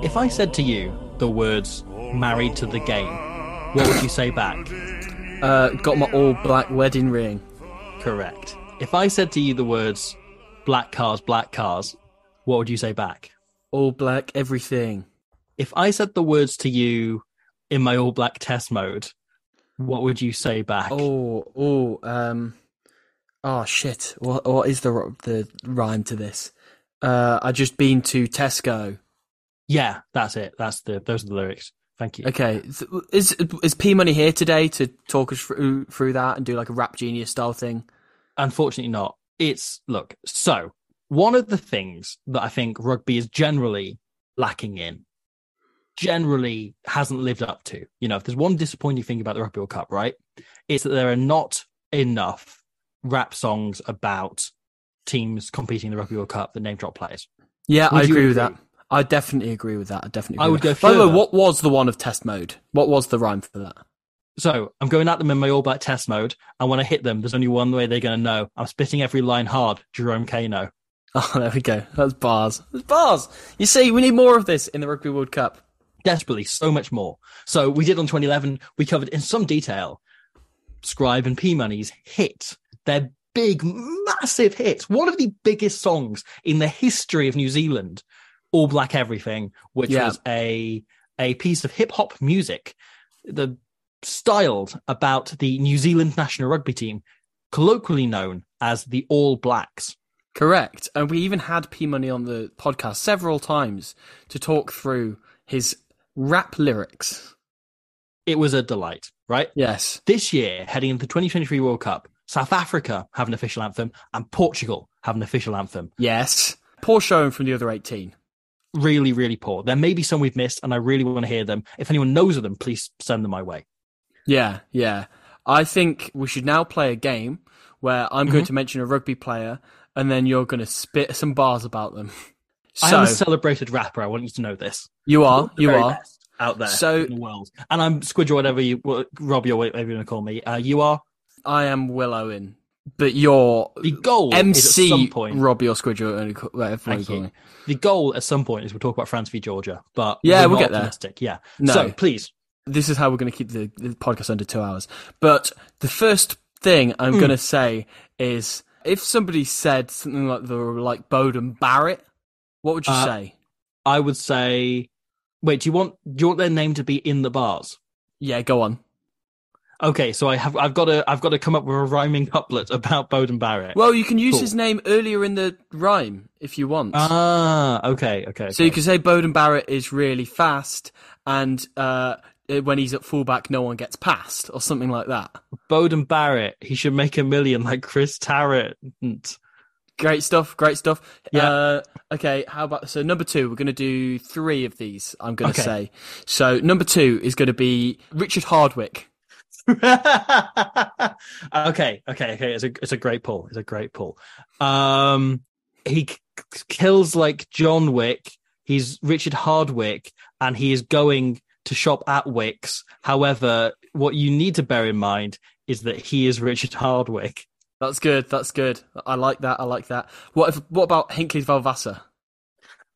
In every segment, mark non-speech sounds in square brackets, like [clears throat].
If I said to you the words married to the game, what would you say back? Uh, got my all black wedding ring. Correct. If I said to you the words black cars, black cars, what would you say back? All black everything. If I said the words to you in my all black test mode, what would you say back? Oh, oh, um, oh shit! What what is the the rhyme to this? Uh, I just been to Tesco. Yeah, that's it. That's the those are the lyrics. Thank you. Okay, th- is is P Money here today to talk us through through that and do like a rap genius style thing? Unfortunately not. It's look, so one of the things that I think rugby is generally lacking in, generally hasn't lived up to. You know, if there's one disappointing thing about the Rugby World Cup, right? It's that there are not enough rap songs about teams competing in the Rugby World Cup that name drop players. Yeah, Would I agree with that. I definitely agree with that. I definitely. I would with go that. By the way, further. what was the one of test mode? What was the rhyme for that? So I'm going at them in my all black test mode, and when I hit them, there's only one way they're going to know. I'm spitting every line hard, Jerome Kaino. [laughs] Oh, there we go. That's bars. That's bars. You see, we need more of this in the Rugby World Cup. desperately so much more. So we did on 2011, we covered in some detail Scribe and P Money's hit, their big, massive hit, one of the biggest songs in the history of New Zealand, All Black Everything, which Yeah. was a a piece of hip hop music, the styled about the New Zealand national rugby team, colloquially known as the All Blacks. Correct. And we even had P Money on the podcast several times to talk through his rap lyrics. It was a delight, right? Yes. this year, heading into the 2023 World Cup, South Africa have an official anthem and Portugal have an official anthem. Yes. Poor showing from the other 18. Really, really poor. There may be some we've missed, and I really want to hear them. If anyone knows of them, please send them my way. Yeah, yeah. I think we should now play a game where I'm Mm-hmm. going to mention a rugby player and then you're going to spit some bars about them. [laughs] So, am a celebrated rapper. I want you to know this. you are, you are. out there So- in the world. And I'm Squidger, whatever you, Rob, or whatever you want to call me. Uh, you are I am Will Owen, but you're the goal. is at some MC point. Robbie or Squidger, or whatever you Thank call you. The goal at some point is we'll talk about France v Georgia, but Yeah, we'll get there. optimistic. Yeah. No. So please, this is how we're going to keep the, the podcast under two hours. But the first thing I'm Hmm. going to say is if somebody said something like the like Beauden Barrett, what would you Uh, say? I would say, wait, do you want do you want their name to be in the bars? Yeah, go on. Okay, so I have I've got to I've got to come up with a rhyming couplet about Beauden Barrett. Well, you can use Cool. his name earlier in the rhyme if you want. ah, okay, okay. so you can say Beauden Barrett is really fast, and uh, when he's at fullback, no one gets past, or something like that. Beauden Barrett, he should make a million like Chris Tarrant. Great stuff. Great stuff. Yeah. Uh, okay. How about so number two? We're going to do three of these. I'm going to Okay. say. So number two is going to be Richard Hardwick. [laughs] okay, okay, okay. It's a it's a great pull. It's a great pull. Um, he kills like John Wick. He's Richard Hardwick, and he is going to shop at Wickes. However, what you need to bear in mind is that he is Richard Hardwick. That's good. That's good. I like that. I like that. What if? What about Hinckley Vaovasa?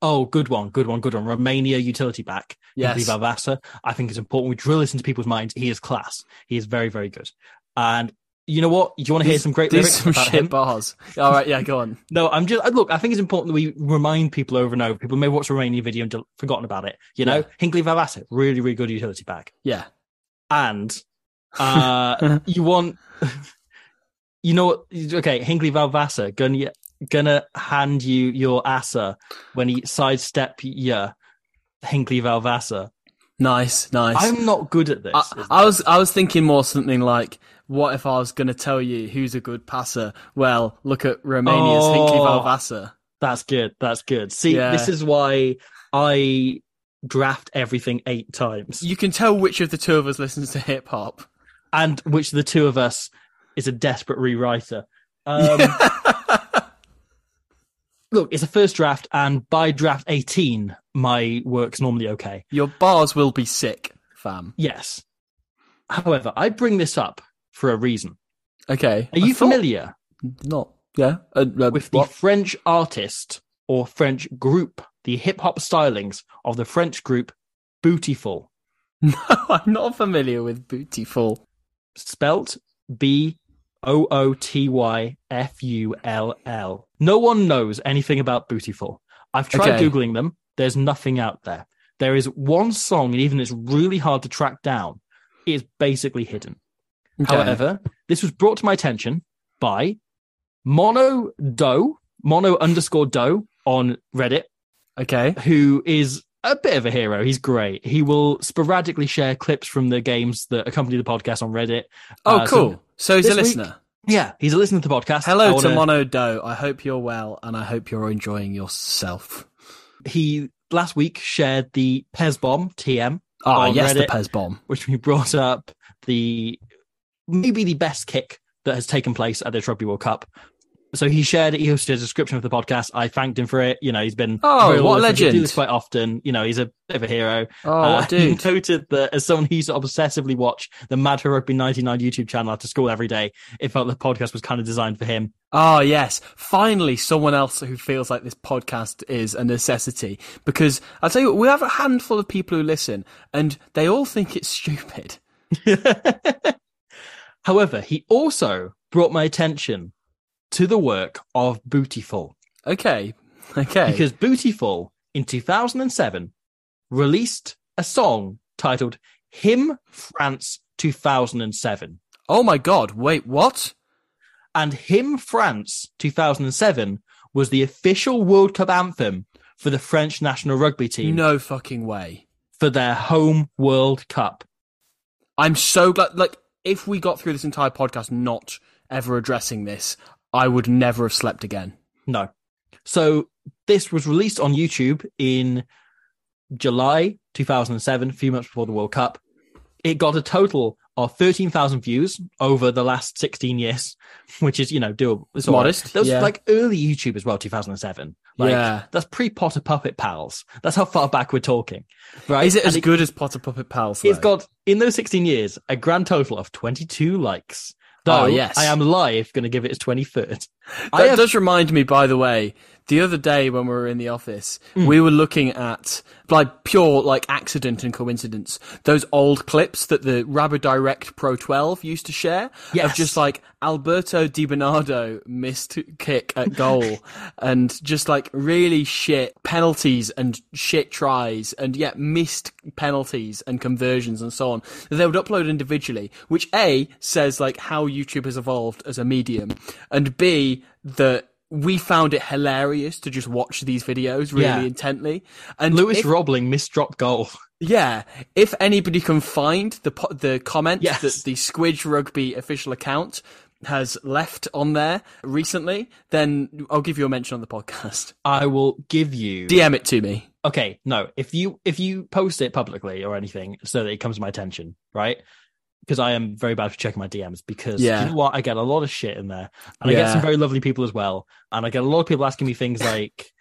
Oh, good one, good one, good one. Romania utility back. Yes. Hinckley Vaovasa. I think it's important we drill this into people's minds. He is class. He is very, very good. And you know what? Do you want to hear some great lyrics some about shit him? bars. All right. Yeah. Go on. [laughs] No, I'm just look. I think it's important that we remind people over and over. People may watch a Romania video and forgotten about it. You know, Yeah. Hinckley Vaovasa, really, really good utility back. Yeah. And uh, [laughs] you want, [laughs] you know what? Okay, Hinckley Vaovasa gonna gonna hand you your assa when he sidestep you, Hinckley Vaovasa. Nice, nice. I'm not good at this. I, I was I was thinking more something like, what if I was to tell you who's a good passer? Well, look at Romania's Oh. Hinckley Vaovasa. That's good. That's good. See, Yeah. this is why I draft everything eight times, You can tell which of the two of us listens to hip hop. and which of the two of us is a desperate rewriter. [laughs] Um, look, it's a first draft, and by draft 18, my work's normally okay. Your bars will be sick, fam. Yes. However, I bring this up for a reason. Okay. Are I you familiar Not. Yeah. Uh, uh, with the? French artist or French group, the hip hop stylings of the French group Bootyful, [laughs] No, I'm not familiar with Bootyful. spelt B O O T Y F U L L. No one knows anything about Bootyful. I've tried Okay. Googling them. There's nothing out there. There is one song, and even it's really hard to track down. It's basically hidden. Okay. However, this was brought to my attention by Mono Doe, Mono underscore Doe on Reddit, Okay. who is a bit of a hero. He's great. He will sporadically share clips from the games that accompany the podcast on Reddit. Oh, Uh, cool. So, he's a this week- listener. yeah, he's a listener to the podcast. Hello to wanna- Mono Doe. I hope you're well, and I hope you're enjoying yourself. He last week shared the Pez bomb TM, Ah, On yes, the Pez bomb. which we brought up the maybe the best kick that has taken place at the Rugby World Cup. So he shared it. He hosted a description of the podcast. I thanked him for it. You know, he's been Oh, what. He do legend. this quite often. You know, he's a bit of a hero. Oh, Uh, [laughs] dude. He noted that as someone who used to obsessively watch the Mad Rugby 99 YouTube channel after school every day, it felt the podcast was kind of designed for him. Oh, yes. Finally, someone else who feels like this podcast is a necessity. Because I'll tell you what, we have a handful of people who listen, and they all think it's stupid. [laughs] However, he also brought my attention to the work of Bootyful. Okay. [laughs] Okay. because Bootyful in 2007 released a song titled Him France 2007. oh my god, wait, what? And Him France 2007 was the official World Cup anthem for the French national rugby team No fucking way. for their home World Cup. I'm so glad. Like, if we got through this entire podcast not ever addressing this, I would never have slept again. No. So this was released on YouTube in July 2007, a few months before the World Cup. It got a total of 13,000 views over the last 16 years, [laughs] which is, you know, doable. It's all right. Modest, That was yeah. like early YouTube as well, 2007. Like, Yeah. That's pre Potter Puppet Pals. That's how far back we're talking. Right. Is it And as good as Potter Puppet Pals? It's though? got, in those 16 years, a grand total of 22 likes. Though Oh, yes. I am live going to give it its 23rd. That have- does remind me, by the way, the other day when we were in the office, Hmm. we were looking at like pure like accident and coincidence. Those old clips that the RaboDirect Pro 12 used to share of just like Alberto Di Bernardo missed kick at goal [laughs] and just like really shit penalties and shit tries and yet missed penalties and conversions and so on they would upload individually, which A says like how YouTube has evolved as a medium and B that we found it hilarious to just watch these videos really Yeah. intently. And Lewis if- Robling misdropped goal. yeah, if anybody can find the po- the comment Yes. that the Squidge Rugby official account has left on there recently, then I'll give you a mention on the podcast. I will give you. DM it to me. okay, no. If you if you post it publicly or anything, so that it comes to my attention, right? Because I am very bad for checking my DMs. Because Yeah. you know what, I get a lot of shit in there, and I get some very lovely people as well, and I get a lot of people asking me things like,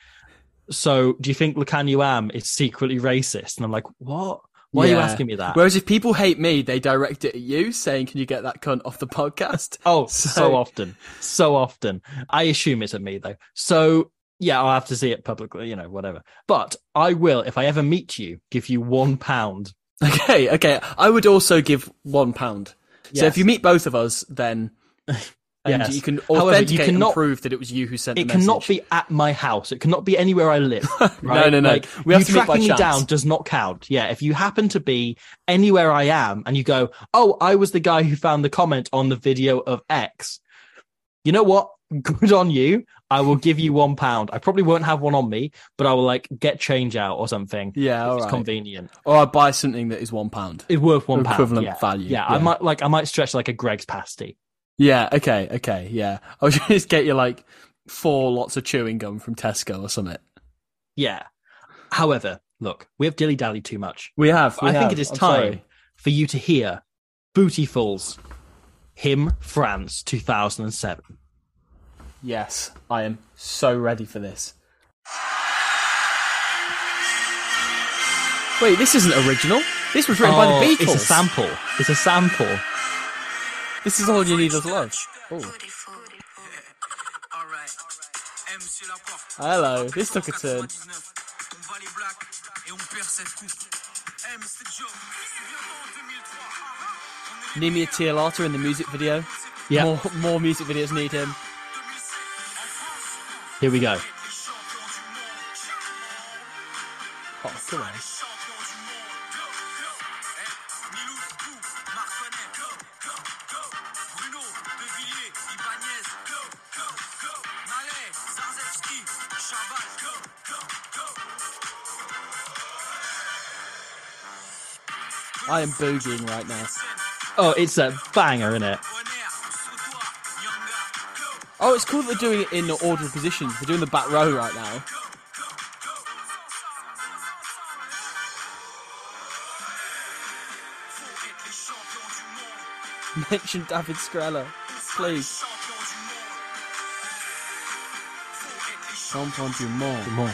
"So, do you think Lacan Am is secretly racist?" And I'm like, "What? Why are you asking me that?" Whereas if people hate me, they direct it at you, saying, "Can you get that cunt off the podcast?" [laughs] Oh, so, So- often, so often. I assume it's at me though. So yeah, I'll have to see it publicly, you know, whatever. But I will, if I ever meet you, give you one pound. [laughs] Okay, okay. I would also give one pound. So if you meet both of us, then [laughs] and Yes. you can However, you cannot- prove that it was you who sent It cannot be at my house. It cannot be anywhere I live. [laughs] Right? no, no. Like, We have you to meet by tracking me chance. down does not count. Yeah, if you happen to be anywhere I am and you go, "Oh, I was the guy who found the comment on the video of X," you know what? Good on you. I will give you one pound. I probably won't have one on me, but I will like get change out or something. Yeah, it's right. convenient. Or I buy something that is one pound. It's worth one pound. Equivalent yeah. value, Yeah, I might like I might stretch like a Greggs pasty. Yeah, okay, okay, yeah. [laughs] I'll just get you like four lots of chewing gum from Tesco or something. Yeah. However, look, we have dilly dally too much. We have. we I think it is I'm time sorry. for you to hear Bootyful's Him France 2007. Yes, I am so ready for this. Wait, this isn't original. This was written by the Oh, Beatles. It's a sample. It's a sample. This is all you need is love. Oh. Hello, this took a turn. Neemia Tialata in the music video. Yeah. More, more music videos need him. Here we go. Oh, come on. I am boogieing right now. Oh, it's a banger, isn't it? Oh, it's cool that they're doing it in the order of positions. They're doing the back row right now. [laughs] Mention David Skrela, please. Champion du monde.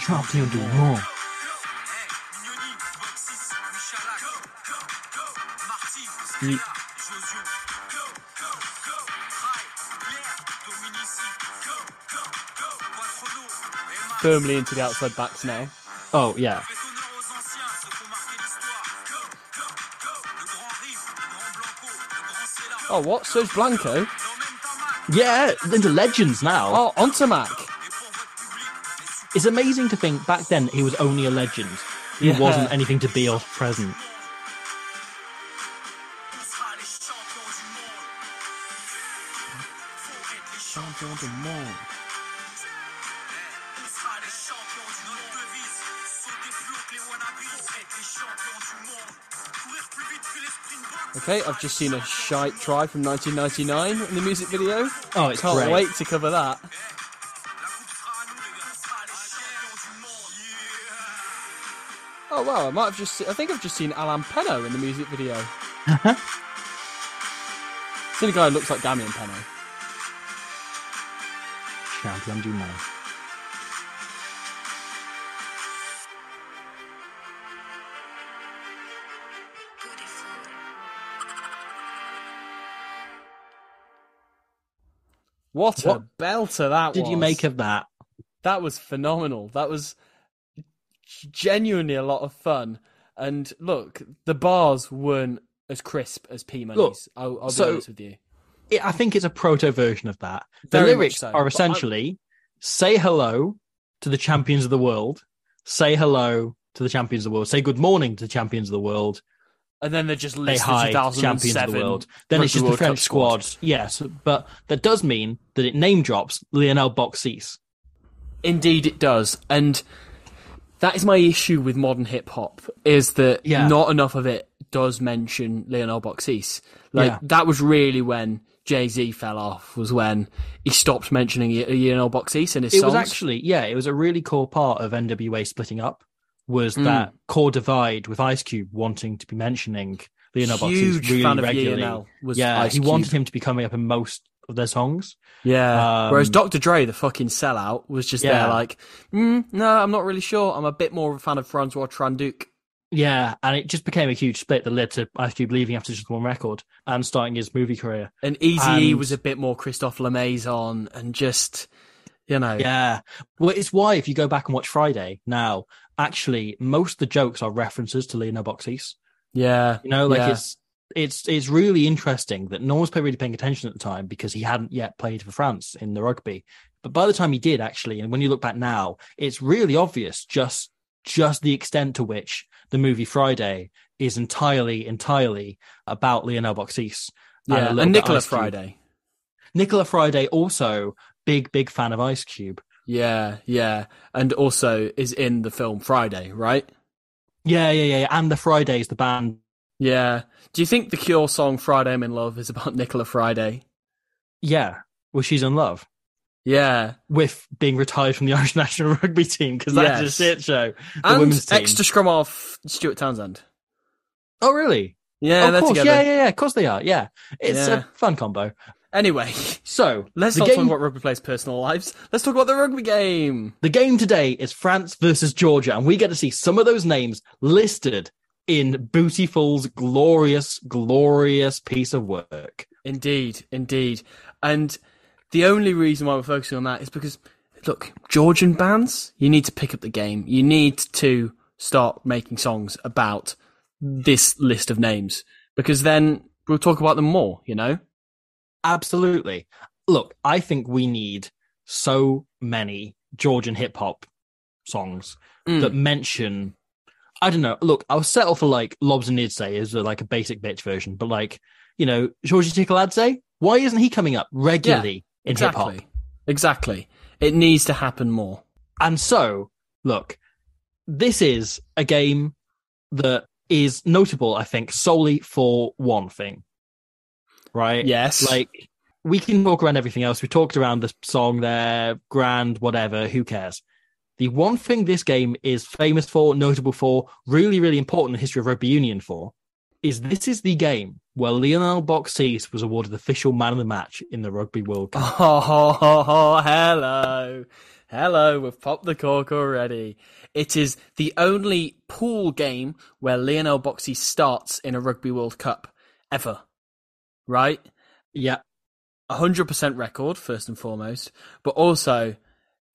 Champion du monde. Firmly into the outside backs now. Oh, yeah. Oh, what? Serge Blanco? Yeah, into legends now. Oh, Ntamack. It's amazing to think back then he was only a legend. He Yeah. wasn't anything to be or present. Okay, I've just seen a shite try from 1999 in the music video. Oh, it's Can't great. wait to cover that. Oh wow, I might have just. Se- I think I've just seen Alain Penaud in the music video. Uh-huh. seen a guy who looks like Damien Penaud. Champion du monde. What, What a belter that was. Did you make of that? That was phenomenal. That was genuinely a lot of fun. And look, the bars weren't as crisp as P Money's. I'll, I'll be so- honest with you. It, I think it's a proto version of that. The Very lyrics so, are essentially say hello to the champions of the world, say hello to the champions of the world, say good morning to the champions of the world, And then they're just say listed hi to 2007 champions of the world. Then it's just the World French Cup squad. squad. Yes, but that does mean that it name drops Lionel Beauxis. Indeed, it does. And that is my issue with modern hip hop is that Yeah. not enough of it does mention Lionel Beauxis. Like Yeah. that was really when Jay Z fell off. Was when he stopped mentioning Y- Lionel Beauxis in his It songs. was actually, yeah, it was a really core part of NWA splitting up. Was Mm. that core divide with Ice Cube wanting to be mentioning Lionel Beauxis Huge really fan of regularly? Lionel was yeah, Ice he wanted him to be coming up in most of their songs. Yeah. Um, Whereas Dr. Dre, the fucking sellout, was just Yeah. there like, mm, no, I'm not really sure. I'm a bit more of a fan of Francois Trinh-Duc. Yeah, and it just became a huge split that led to Ice Cube leaving after just one record and starting his movie career. And Easy was a bit more Christophe Lamaison and just, you know. Yeah. Well, it's why if you go back and watch Friday now, actually most of the jokes are references to Lionel Beauxis. Yeah. You know, like yeah. it's it's it's really interesting that no one was really paying attention at the time because he hadn't yet played for France in the rugby. But by the time he did, actually, and when you look back now, it's really obvious just just the extent to which the movie Friday is entirely entirely about Lionel Beauxis. Yeah. And bit Nicola Fryday. Nicola Fryday also big big fan of Ice Cube. Yeah, yeah. And also is in the film Friday, right? Yeah, yeah, yeah. And the Fridays, the band. Yeah. Do you think the Cure song Friday I'm in Love is about [laughs] Nicola Fryday? Yeah, well, she's in love Yeah. with being retired from the [laughs] Irish national rugby team because that's a shit show. The and women's team. extra scrum off Stuart Townsend. Oh, really? Yeah, of they're course. together. Yeah, yeah, yeah. Of course they are. Yeah, it's Yeah. a fun combo. Anyway, [laughs] So let's not game. talk about rugby players' personal lives. Let's talk about the rugby game. The game today is France versus Georgia, and we get to see some of those names listed in Bootyful's glorious, glorious piece of work. Indeed, indeed. And the only reason why we're focusing on that is because, look, Georgian bands, you need to pick up the game. You need to start making songs about this list of names because then we'll talk about them more, you know? Absolutely. Look, I think we need so many Georgian hip hop songs Mm. that mention. I don't know. Look, I'll settle for like Lobzhanidze a, like a basic bitch version, but like you know, Georgie Tikaladze, why isn't he coming up regularly in hip hop? Exactly. Exactly. It needs to happen more. And so, look, this is a game that is notable, I think, solely for one thing. Right? Yes. Like, we can talk around everything else. We talked around the song there, grand, whatever, who cares? The one thing this game is famous for, notable for, really, really important in the history of rugby union for, is this is the game where Lionel Beauxis was awarded official man of the match in the Rugby World Cup. [laughs] Oh, hello. Hello, we've popped the cork already. It is the only pool game where Lionel Beauxis starts in a Rugby World Cup ever. Right? Yeah, 100% record, first and foremost. But also,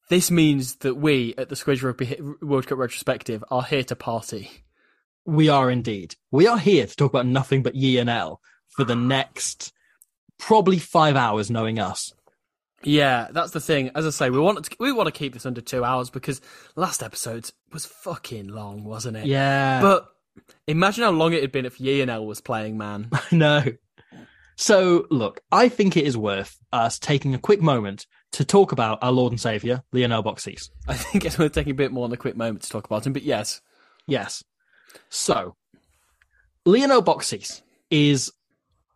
this means that we at the Squidge Rugby World Cup retrospective are here to party. We are indeed. We are here to talk about nothing but Yionel for the next probably five hours, knowing us. Yeah, that's the thing. As I say, we want to, we want to keep this under two hours because last episode was fucking long, wasn't it? Yeah, But imagine how long it had been if L was playing, man. [laughs] no. So, look, I think it is worth us taking a quick moment to talk about our Lord and Savior, Lionel Beauxis. I think it's worth taking a bit more than a quick moment to talk about him, but yes. Yes. So, Lionel Beauxis is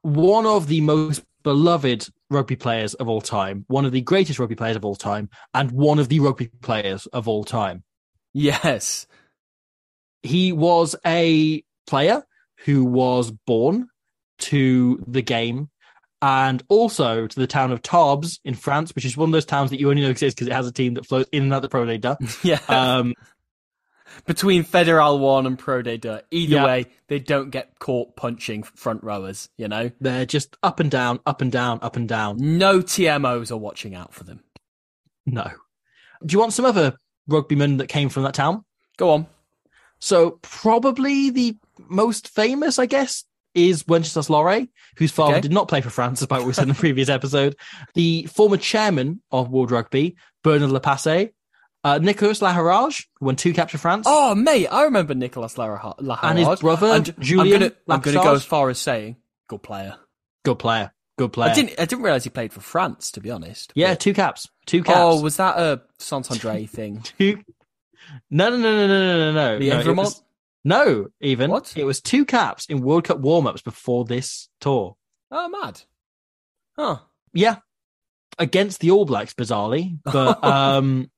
one of the most beloved rugby players of all time, one of the greatest rugby players of all time, and one of the rugby players of all time. Yes. he was a player who was born to the game and also to the town of Tarbes in France, which is one of those towns that you only know exists because it has a team that flows in and out the Pro League. [laughs] Yeah. Um, Between Federal 1 and Pro D2. Either Yeah. way, they don't get caught punching front rowers, you know? they're just up and down, up and down, up and down. No TMOs are watching out for them. No. Do you want some other rugbymen that came from that town? Go on. So probably the most famous, I guess, is Wenceslas Lauret, whose father Okay. did not play for France, what we said in the previous episode. The former chairman of World Rugby, Bernard Lapasset, uh, Nicolas Laharrague, who won two caps for France. Oh, mate, I remember Nicolas Laharrague. And his brother, I'm gonna, I'm gonna go as far as saying, good player. Good player. Good player. I didn't, I didn't realize he played for France, to be honest. yeah, But- two caps. Two caps. Oh, was that a Saint-Andre [laughs] thing? [laughs] two. No, no, no, no, no, no, no. The no, was- no, even. What? It was two caps in World Cup warm ups before this tour. Oh, mad. Huh. Yeah, against the All Blacks, bizarrely, but [laughs] um,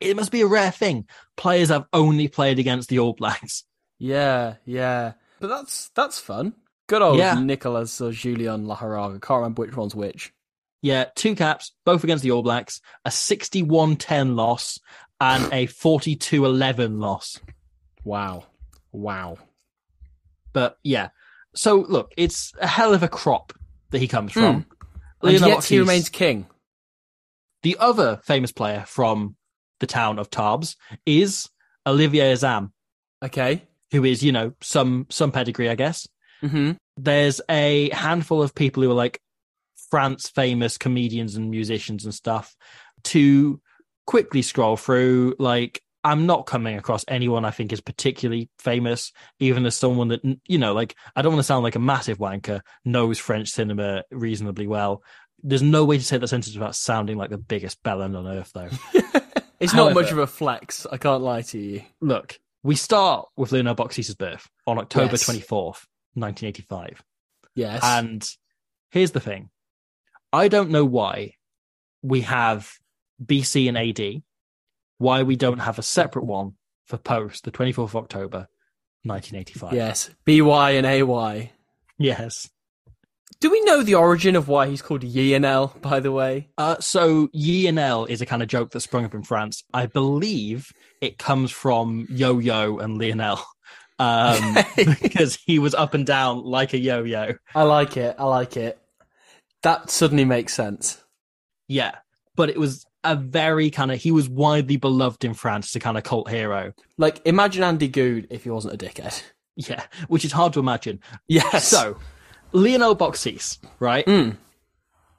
it must be a rare thing. Players have only played against the All Blacks. Yeah, yeah. But that's that's fun. Good old Yeah. Nicolas or Julien Laharrague. Can't remember which one's which. Yeah, two caps, both against the All Blacks, a 61-10 loss and a 42-11 loss. Wow. Wow. But yeah, so look, it's a hell of a crop that he comes from. And yet he remains king. The other famous player from the town of Tarbes is Olivier Azam, Okay. who is, you know, some some pedigree, I guess. Mm-hmm. there's a handful of people who are like France famous comedians and musicians and stuff to quickly scroll through. Like, I'm not coming across anyone I think is particularly famous, even as someone that, you know, like, I don't want to sound like a massive wanker, knows French cinema reasonably well. There's no way to say that sentence without sounding like the biggest bellend on earth, though. [laughs] It's not much of a flex. I can't lie to you. Look, we start with Lionel Beauxis's birth on October Yes. 24th, 1985. Yes. And here's the thing I don't know why we have BC and AD, why we don't have a separate one for post the 24th of October, 1985. yes. BY and AY. Yes. Do we know the origin of why he's called Lionel, by the way? Uh, so Lionel is a kind of joke that sprung up in France. I believe it comes from Yo-Yo and Lionel. Um, [laughs] because he was up and down like a yo-yo. I like it. I like it. That suddenly makes sense. Yeah, but it was a very kind of he was widely beloved in France as a kind of cult hero. Like, imagine Andy Goode if he wasn't a dickhead. Yeah, which is hard to imagine. Yeah. So, Lionel Beauxis, right? Mm.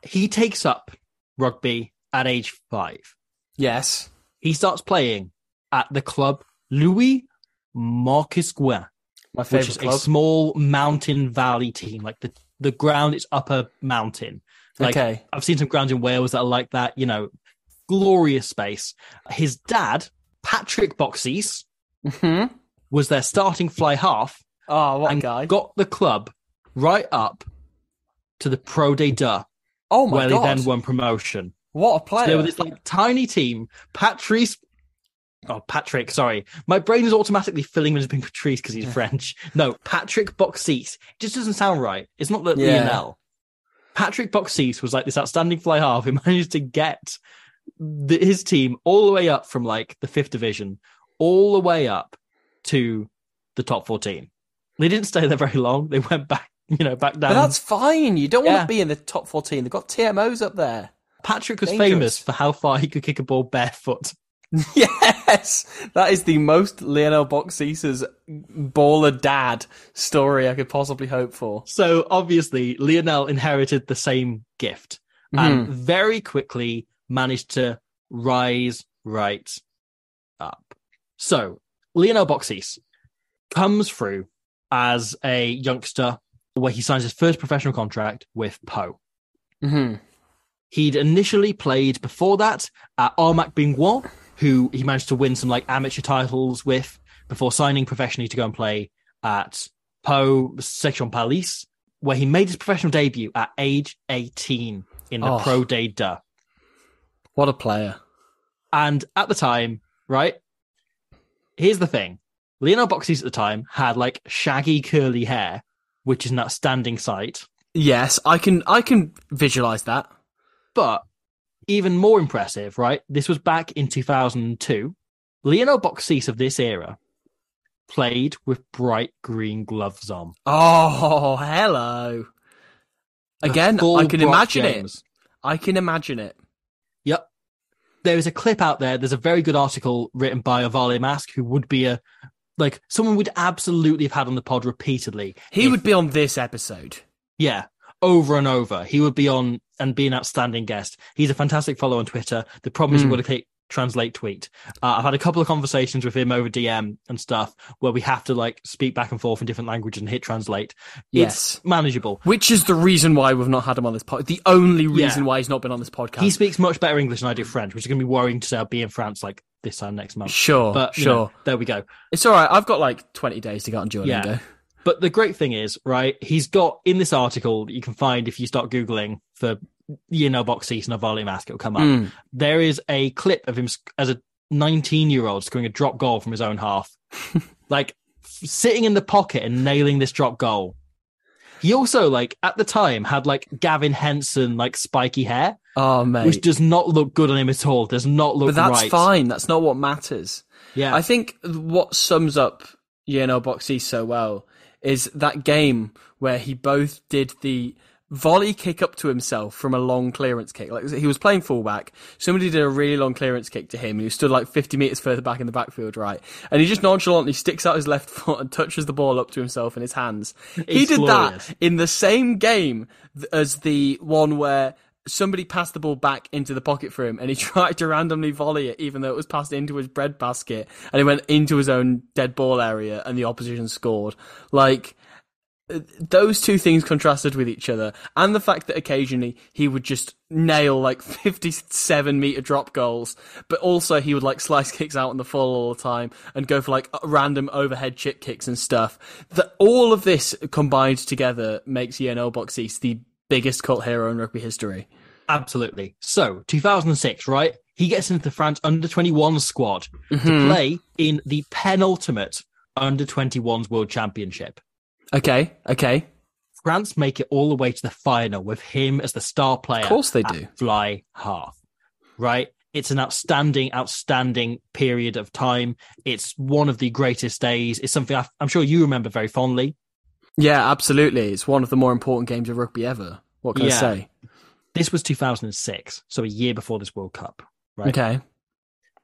He takes up rugby at age five. Yes. He starts playing at the club Louis Marquisquin, My which favorite is a small mountain valley team. Like the the ground is up a mountain. Like okay. I've seen some grounds in Wales that are like that. You know, glorious space. His dad, Patrick Beauxis, hmm was their starting fly half Oh, what and guy. got the club right up to the Pro de Deux, oh my god. where god. they then won promotion. What a So player. they were this like tiny team. Patrice, oh Patrick, sorry, my brain is automatically filling with being Patrice because he's French. No, Patrick Beauxis. It just doesn't sound right. It's not that Yeah. Lionel. Patrick Beauxis was like this outstanding fly half who [laughs] managed to get the, his team all the way up from like the fifth division, all the way up to the top fourteen. They didn't stay there very long. They went back, you know, back down. but that's fine. You don't want to be in the top 14. They've got TMOs up there. Patrick was dangerous. famous for how far he could kick a ball barefoot. [laughs] yes, that is the most Lionel Beauxis's baller dad story I could possibly hope for. So obviously, Lionel inherited the same gift and hmm. very quickly managed to rise right up. So Lionel Beauxis comes through as a youngster where he signs his first professional contract with Pau. hmm He'd initially played before that at Armac Bingwa, who he managed to win some like amateur titles with before signing professionally to go and play at Pau Section Paloise, where he made his professional debut at age 18 in the Oh. Pro D2. What a player. And at the time, right? Here's the thing. Lionel Beauxis at the time had like shaggy curly hair, which is an outstanding sight. Yes, I can I can visualize that. But even more impressive, right? This was back in 2002. Lionel Beauxis of this era played with bright green gloves on. Oh, hello. Again, I can imagine James. it. I can imagine it. There is a clip out there. There's a very good article written by Avale Mask, who would be a like someone we'd absolutely have had on the pod repeatedly. He if- would be on this episode. Yeah, over and over. He would be on and be an outstanding guest. He's a fantastic follow on Twitter. The problem is Mm. you've got to click translate tweet. Uh, I've had a couple of conversations with him over DM and stuff where we have to like speak back and forth in different languages and hit translate. Yes. It's manageable. Which is the reason why we've not had him on this pod. The only reason Yeah. why he's not been on this podcast. He speaks much better English than I do French, which is going to be worrying to say I'll be in France like this time next month. Sure, But sure. know, there we go. It's all right. I've got like 20 days to get on Duolingo. Yeah. But the great thing is, right, he's got in this article that you can find if you start Googling for, you know, box season of volume mask, it'll come up. Mm. There is a clip of him as a 19 year old scoring a drop goal from his own half, [laughs] like sitting in the pocket and nailing this drop goal. He also, like, at the time had like Gavin Henson, like spiky hair, Oh, mate. which does not look good on him at all. Does not look but that's right. fine. That's not what matters. Yeah. I think what sums up Yionel Beauxis so well is that game where he both did the volley kick up to himself from a long clearance kick. Like he was playing fullback, somebody did a really long clearance kick to him. And he stood like 50 meters further back in the backfield, right? And he just nonchalantly sticks out his left [laughs] foot and touches the ball up to himself in his hands. he It's did glorious. that in the same game as the one where somebody passed the ball back into the pocket for him and he [laughs] tried to randomly volley it even though it was passed into his bread basket and it went into his own dead ball area and the opposition scored like those two things contrasted with each other, and the fact that occasionally he would just nail like [laughs] 57 meter drop goals, but also he would like slice kicks out on the full all the time and go for like random overhead chip kicks and stuff. That all of this combined together makes Ian Beauxis the biggest cult hero in rugby history. Absolutely. So, 2006, right? He gets into the France under 21 squad to mm-hmm. play in the penultimate under 21s World Championship. Okay, okay. France make it all the way to the final with him as the star player. Of course they do. Fly half, right? It's an outstanding, outstanding period of time. It's one of the greatest days. It's something I- I'm sure you remember very fondly. Yeah, absolutely. It's one of the more important games of rugby ever. What can I say? This was 2006, so a year before this World Cup, right? Okay.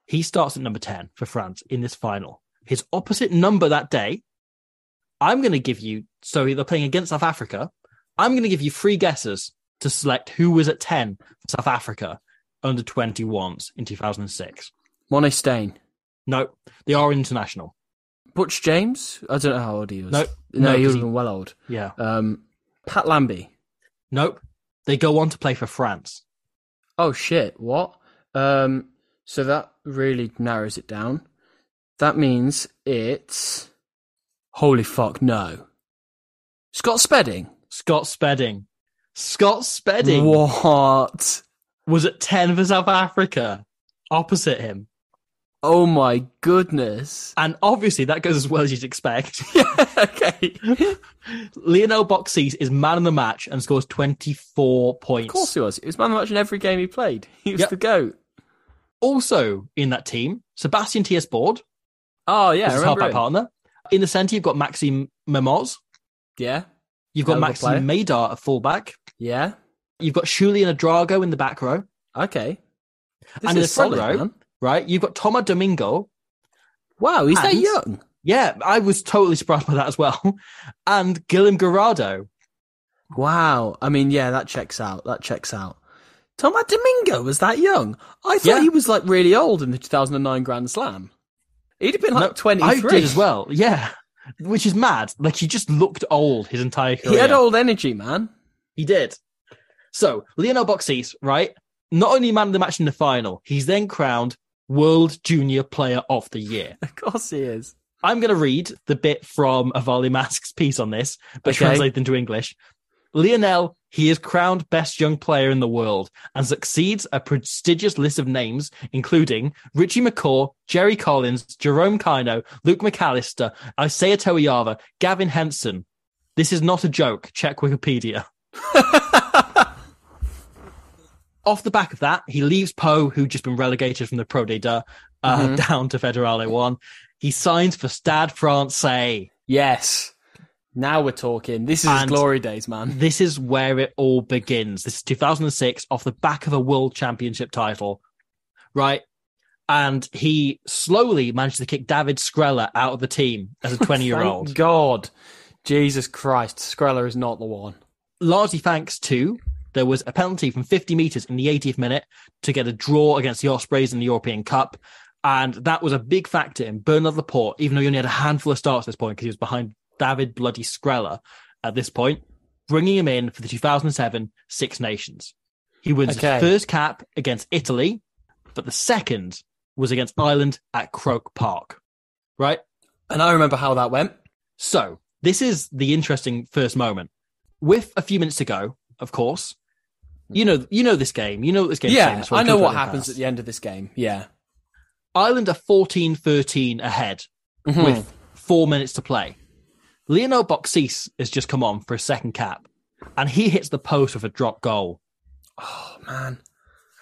He starts at number 10 for France in this final. His opposite number that day, I'm going to give you, so they're playing against South Africa. I'm going to give you three guesses to select who was at 10 for South Africa under 21s in 2006. Morné Steyn. No, they are international. Butch James? I don't know how old he was. No, no, no, he 'cause would he- have been well old. Yeah. Um, Pat Lambie. Nope. They go on to play for France. Oh shit! What? Um, so that really narrows it down. That means it's holy fuck no. Scott Spedding. Scott Spedding. Scott Spedding What? was at 10 for South Africa opposite him. Oh my goodness. And obviously that goes as well as you'd expect. [laughs] okay. [laughs] Lionel Beauxis is man of the match and scores 24 points. Of course he was. He was man of the match in every game he played. [laughs] He was Yep. the goat. Also in that team, Sebastian Tillous-Borde Oh yeah, his partner. In the centre, you've got Maxime Mermoz. Yeah, You've got Hell of a Maxime Médard at fullback. yeah. You've got Julian Adrago in the back row. Okay. This and in the front solid, row, man. right, you've got Thomas Domingo. Wow, he's that young. Yeah, I was totally surprised by that as well. [laughs] And Guilhem Guirado. Wow. I mean, yeah, that checks out. That checks out. Thomas Domingo was that young. I thought Yeah. he was like really old in the 2009 Grand Slam. He'd have been like No, 23. I did as well. Yeah. Which is mad. Like he just looked old his entire career. He had old energy, man. He did. So, Lionel Beauxis, right? Not only man of the match in the final, he's then crowned World Junior Player of the Year. [laughs] Of course he is. I'm going to read the bit from Avali Mask's piece on this, but Okay. translated into English. Lionel, he is crowned best young player in the world and succeeds a prestigious list of names, including Richie McCaw, Jerry Collins, Jerome Kaino, Luke McAlister, Isaia Toeava, Gavin Henson. This is not a joke. Check Wikipedia. [laughs] Off the back of that, he leaves Pau, who'd just been relegated from the Pro D2, uh, Mm-hmm. [laughs] down to Federale 1. He signs for Stade Francais. Yes. Now we're talking. This is glory days, man. This is where it all begins. This is 2006 off the back of a world championship title, right? And he slowly managed to kick David Skrela out of the team as a [laughs] 20 year old. God. Jesus Christ. Skrela is not the one. Largely thanks to there was a penalty from 50 metres in the 80th minute to get a draw against the Ospreys in the European Cup. And that was a big factor in Bernard Laporte, even though he only had a handful of starts at this point because he was behind David Bloody Skrela at this point, bringing him in for the 2007 Six Nations. He wins Okay. his first cap against Italy, but the second was against Ireland at Croke Park. Right? And I remember how that went. So this is the interesting first moment. With a few minutes to go, of course, you know you know this game. You know what this game. yeah, I know what happens at the end of this game. Yeah. Ireland are 14-13 ahead Mhm. with four minutes to play. Lionel Beauxis has just come on for a second cap, and he hits the post with a drop goal. Oh, man.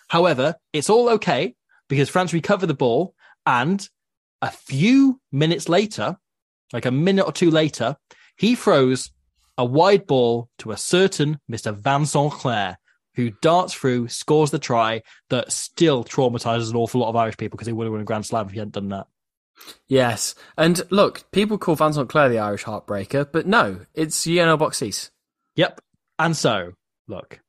However, it's all okay because France recover the ball, and a few minutes later, like a minute or two later, he throws a wide ball to a certain Mr. Vincent Clerc, who darts through, scores the try that still traumatizes an awful lot of Irish people because he would have won a Grand Slam if he hadn't done that. Yes. And look, people call Vincent Clerc the Irish heartbreaker, but no, it's Yionel Beauxis. Yep. And so, look,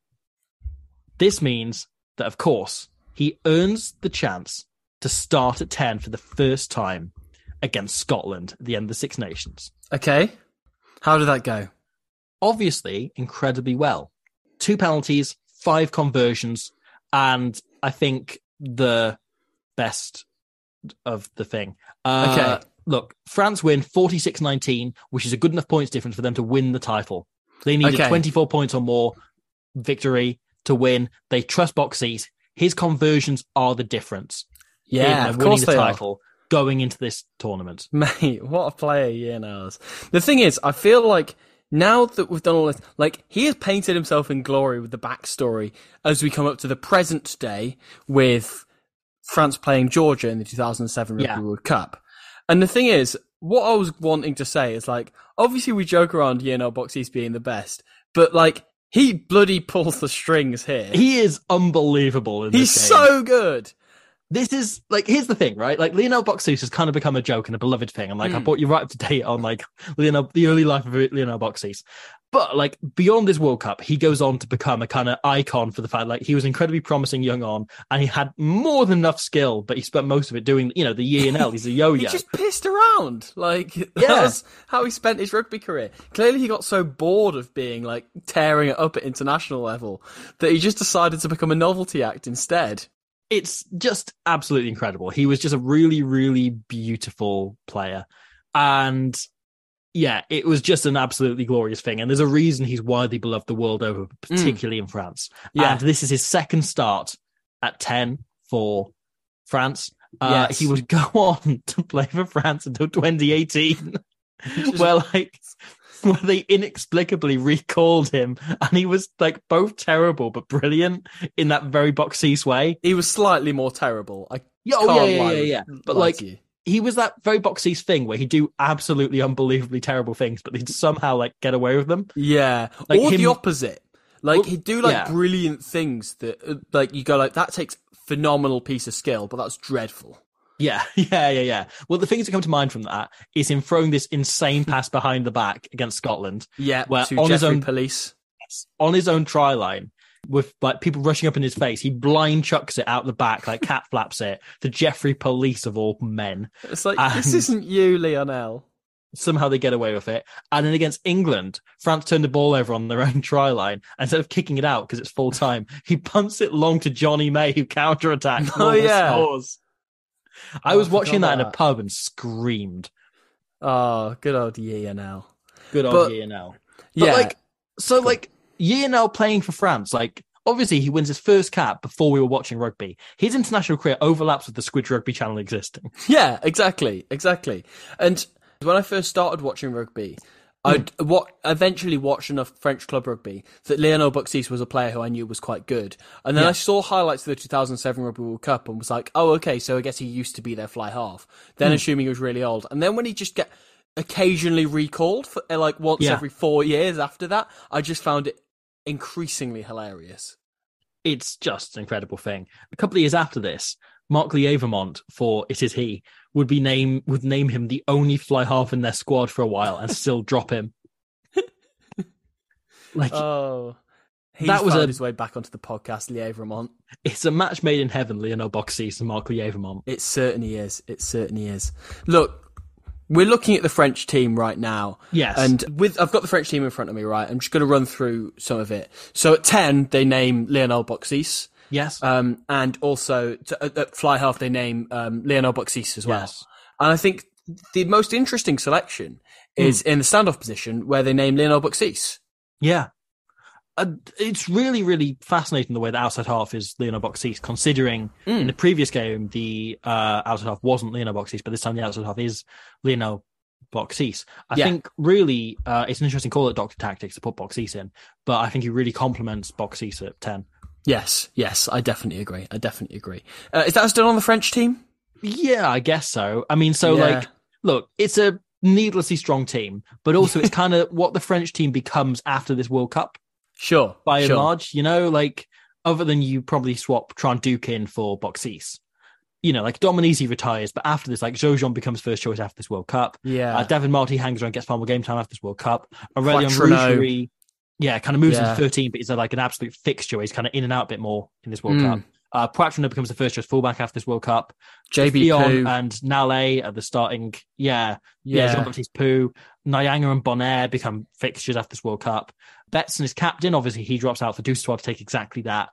this means that, of course, he earns the chance to start at 10 for the first time against Scotland at the end of the Six Nations. Okay. How did that go? obviously incredibly well. Two penalties, five conversions, and I think the best of the thing. Uh, Okay. Look, France win 46 19, which is a good enough points difference for them to win the title. They needed Okay. 24 points or more victory to win. They trust Beauxis. His conversions are the difference Yeah, of winning course the they are. going into this tournament. Mate, what a player Ian is. The thing is, I feel like now that we've done all this, like he has painted himself in glory with the backstory as we come up to the present day with France playing Georgia in the 2007 Rugby Yeah. World Cup. And the thing is, what I was wanting to say is like, obviously we joke around Ian Beauxis being the best, but like he bloody pulls the strings here. He is unbelievable in He's this game. so good. This is like here's the thing, right? Like Lionel Beauxis has kind of become a joke and a beloved thing. I'm like I Mm. brought you right up to date on like Lionel the early life of Lionel Beauxis. But like beyond this World Cup, he goes on to become a kind of icon for the fact like he was incredibly promising young on and he had more than enough skill, but he spent most of it doing you know the E and L. He's a He yo-yo. just pissed around. Like [laughs] Yeah. that's how he spent his rugby career. Clearly he got so bored of being like tearing it up at international level that he just decided to become a novelty act instead. It's just absolutely incredible. He was just a really, really beautiful player. And yeah, it was just an absolutely glorious thing. And there's a reason he's widely beloved the world over, particularly in France. Yeah. And this is his second start at 10 for France. Uh, Yes. He would [laughs] go on to play for France until 2018, where like [laughs] where they inexplicably recalled him, and he was like both terrible but brilliant in that very Beauxis way. He was slightly more terrible. I Yeah, oh, yeah, yeah, lie yeah, yeah. But like, he was that very Beauxis thing where he'd do absolutely unbelievably terrible things, but he'd somehow like get away with them. yeah, like or the opposite. Like Well, he'd do like yeah. brilliant things that uh, like you go like that takes phenomenal piece of skill, but that's dreadful. Yeah, [laughs] yeah, yeah, yeah. Well, the things that come to mind from that is him throwing this insane [laughs] pass behind the back against Scotland Yeah, to on his own- Police. on his own try line with like people rushing up in his face. He blind chucks it out the back, like cat [laughs] flaps it to Jeffrey Police of all men. It's like this isn't you, Lionel. Somehow they get away with it. And then against England, France turned the ball over on their own try line. Instead of kicking it out because it's full time, he punts it long to Jonny May, who counter attacks. Oh, yeah. Scores. I Oh, was I watching forgot that in a pub and screamed. Oh, good old Lionel. Good old But- Lionel. But Yeah, like, so like Lionel playing for France, like obviously he wins his first cap before we were watching rugby. His international career overlaps with the Squid Rugby channel existing. Yeah, exactly, exactly. And when I first started watching rugby, I'd what eventually watched enough French club rugby that Lionel Beauxis was a player who I knew was quite good. And then Yeah. I saw highlights of the 2007 Rugby World Cup and was like, oh, okay, so I guess he used to be their fly half. Then assuming he was really old. And then when he just get occasionally recalled for uh, like once Yeah. every four years after that, I just found it increasingly hilarious. It's just an incredible thing. A couple of years after this, Marc Lièvremont for It Is He would be name would name him the only fly half in their squad for a while and still [laughs] drop him. Like Oh. He's That was found a- his way back onto the podcast, Lièvremont. it's a match made in heaven, Lionel Beauxis and Marc Lièvremont. It certainly is. It certainly is. Look, we're looking at the French team right now. Yes. And with I've got the French team in front of me, right? I'm just going to run through some of it. So at 10, they name Lionel Beauxis. Yes. Um, and also to, at, at fly half, they name um, Beauxis as well. Yes. And I think the most interesting selection is in the standoff position where they name Lionel Beauxis. Yeah. Uh, it's really, really fascinating the way the outside half is Lionel Beauxis, considering Mm. in the previous game, the uh, outside half wasn't Lionel Beauxis, but this time the outside half is Lionel Beauxis. I Yeah. think really uh, it's an interesting call at Doctor Tactics to put Beauxis in, but I think he really complements Beauxis at 10. Yes, yes, I definitely agree. I definitely agree. Uh, is that still on the French team? Yeah, I guess so. I mean, so Yeah. like, look, it's a needlessly strong team, but also it's kind of [laughs] what the French team becomes after this World Cup. Sure. by and large, you know, like other than you probably swap Trinh-Duc in for Beauxis. You know, like Dominici retires, but after this, like Jauzion becomes first choice after this World Cup. Yeah. Uh, David Marty hangs around, gets final game time after this World Cup. Aurelian Quattrino. Rougerie, yeah, kind of moves Yeah. into 13, but he's uh, like an absolute fixture. He's kind of in and out a bit more in this World Mm. Cup. Uh, Poitrenaud becomes the first choice fullback after this World Cup. JB Poux. and Nale are the starting. Yeah, yeah. Yeah. Jean Baptiste Poux, Nyanga and Bonnaire become fixtures after this World Cup. Betsen is captain. Obviously, he drops out for Dusautoir to take exactly that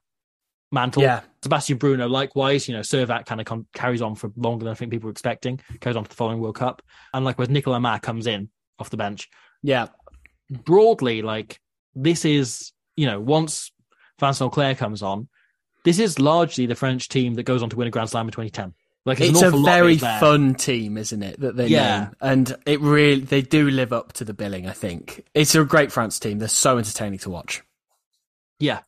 mantle. Yeah. Sebastian Bruno, likewise, you know, Servat kind of con- carries on for longer than I think people were expecting, goes on to the following World Cup. And likewise, Nicolas Mas comes in off the bench. Yeah. Broadly, like, this is, you know, once Vincent Clerc comes on, this is largely the French team that goes on to win a Grand Slam in 2010. Like, It's an a lot very fun team, isn't it? That they Yeah. name, and it really they do live up to the billing. I think it's a great France team. They're so entertaining to watch. Yeah.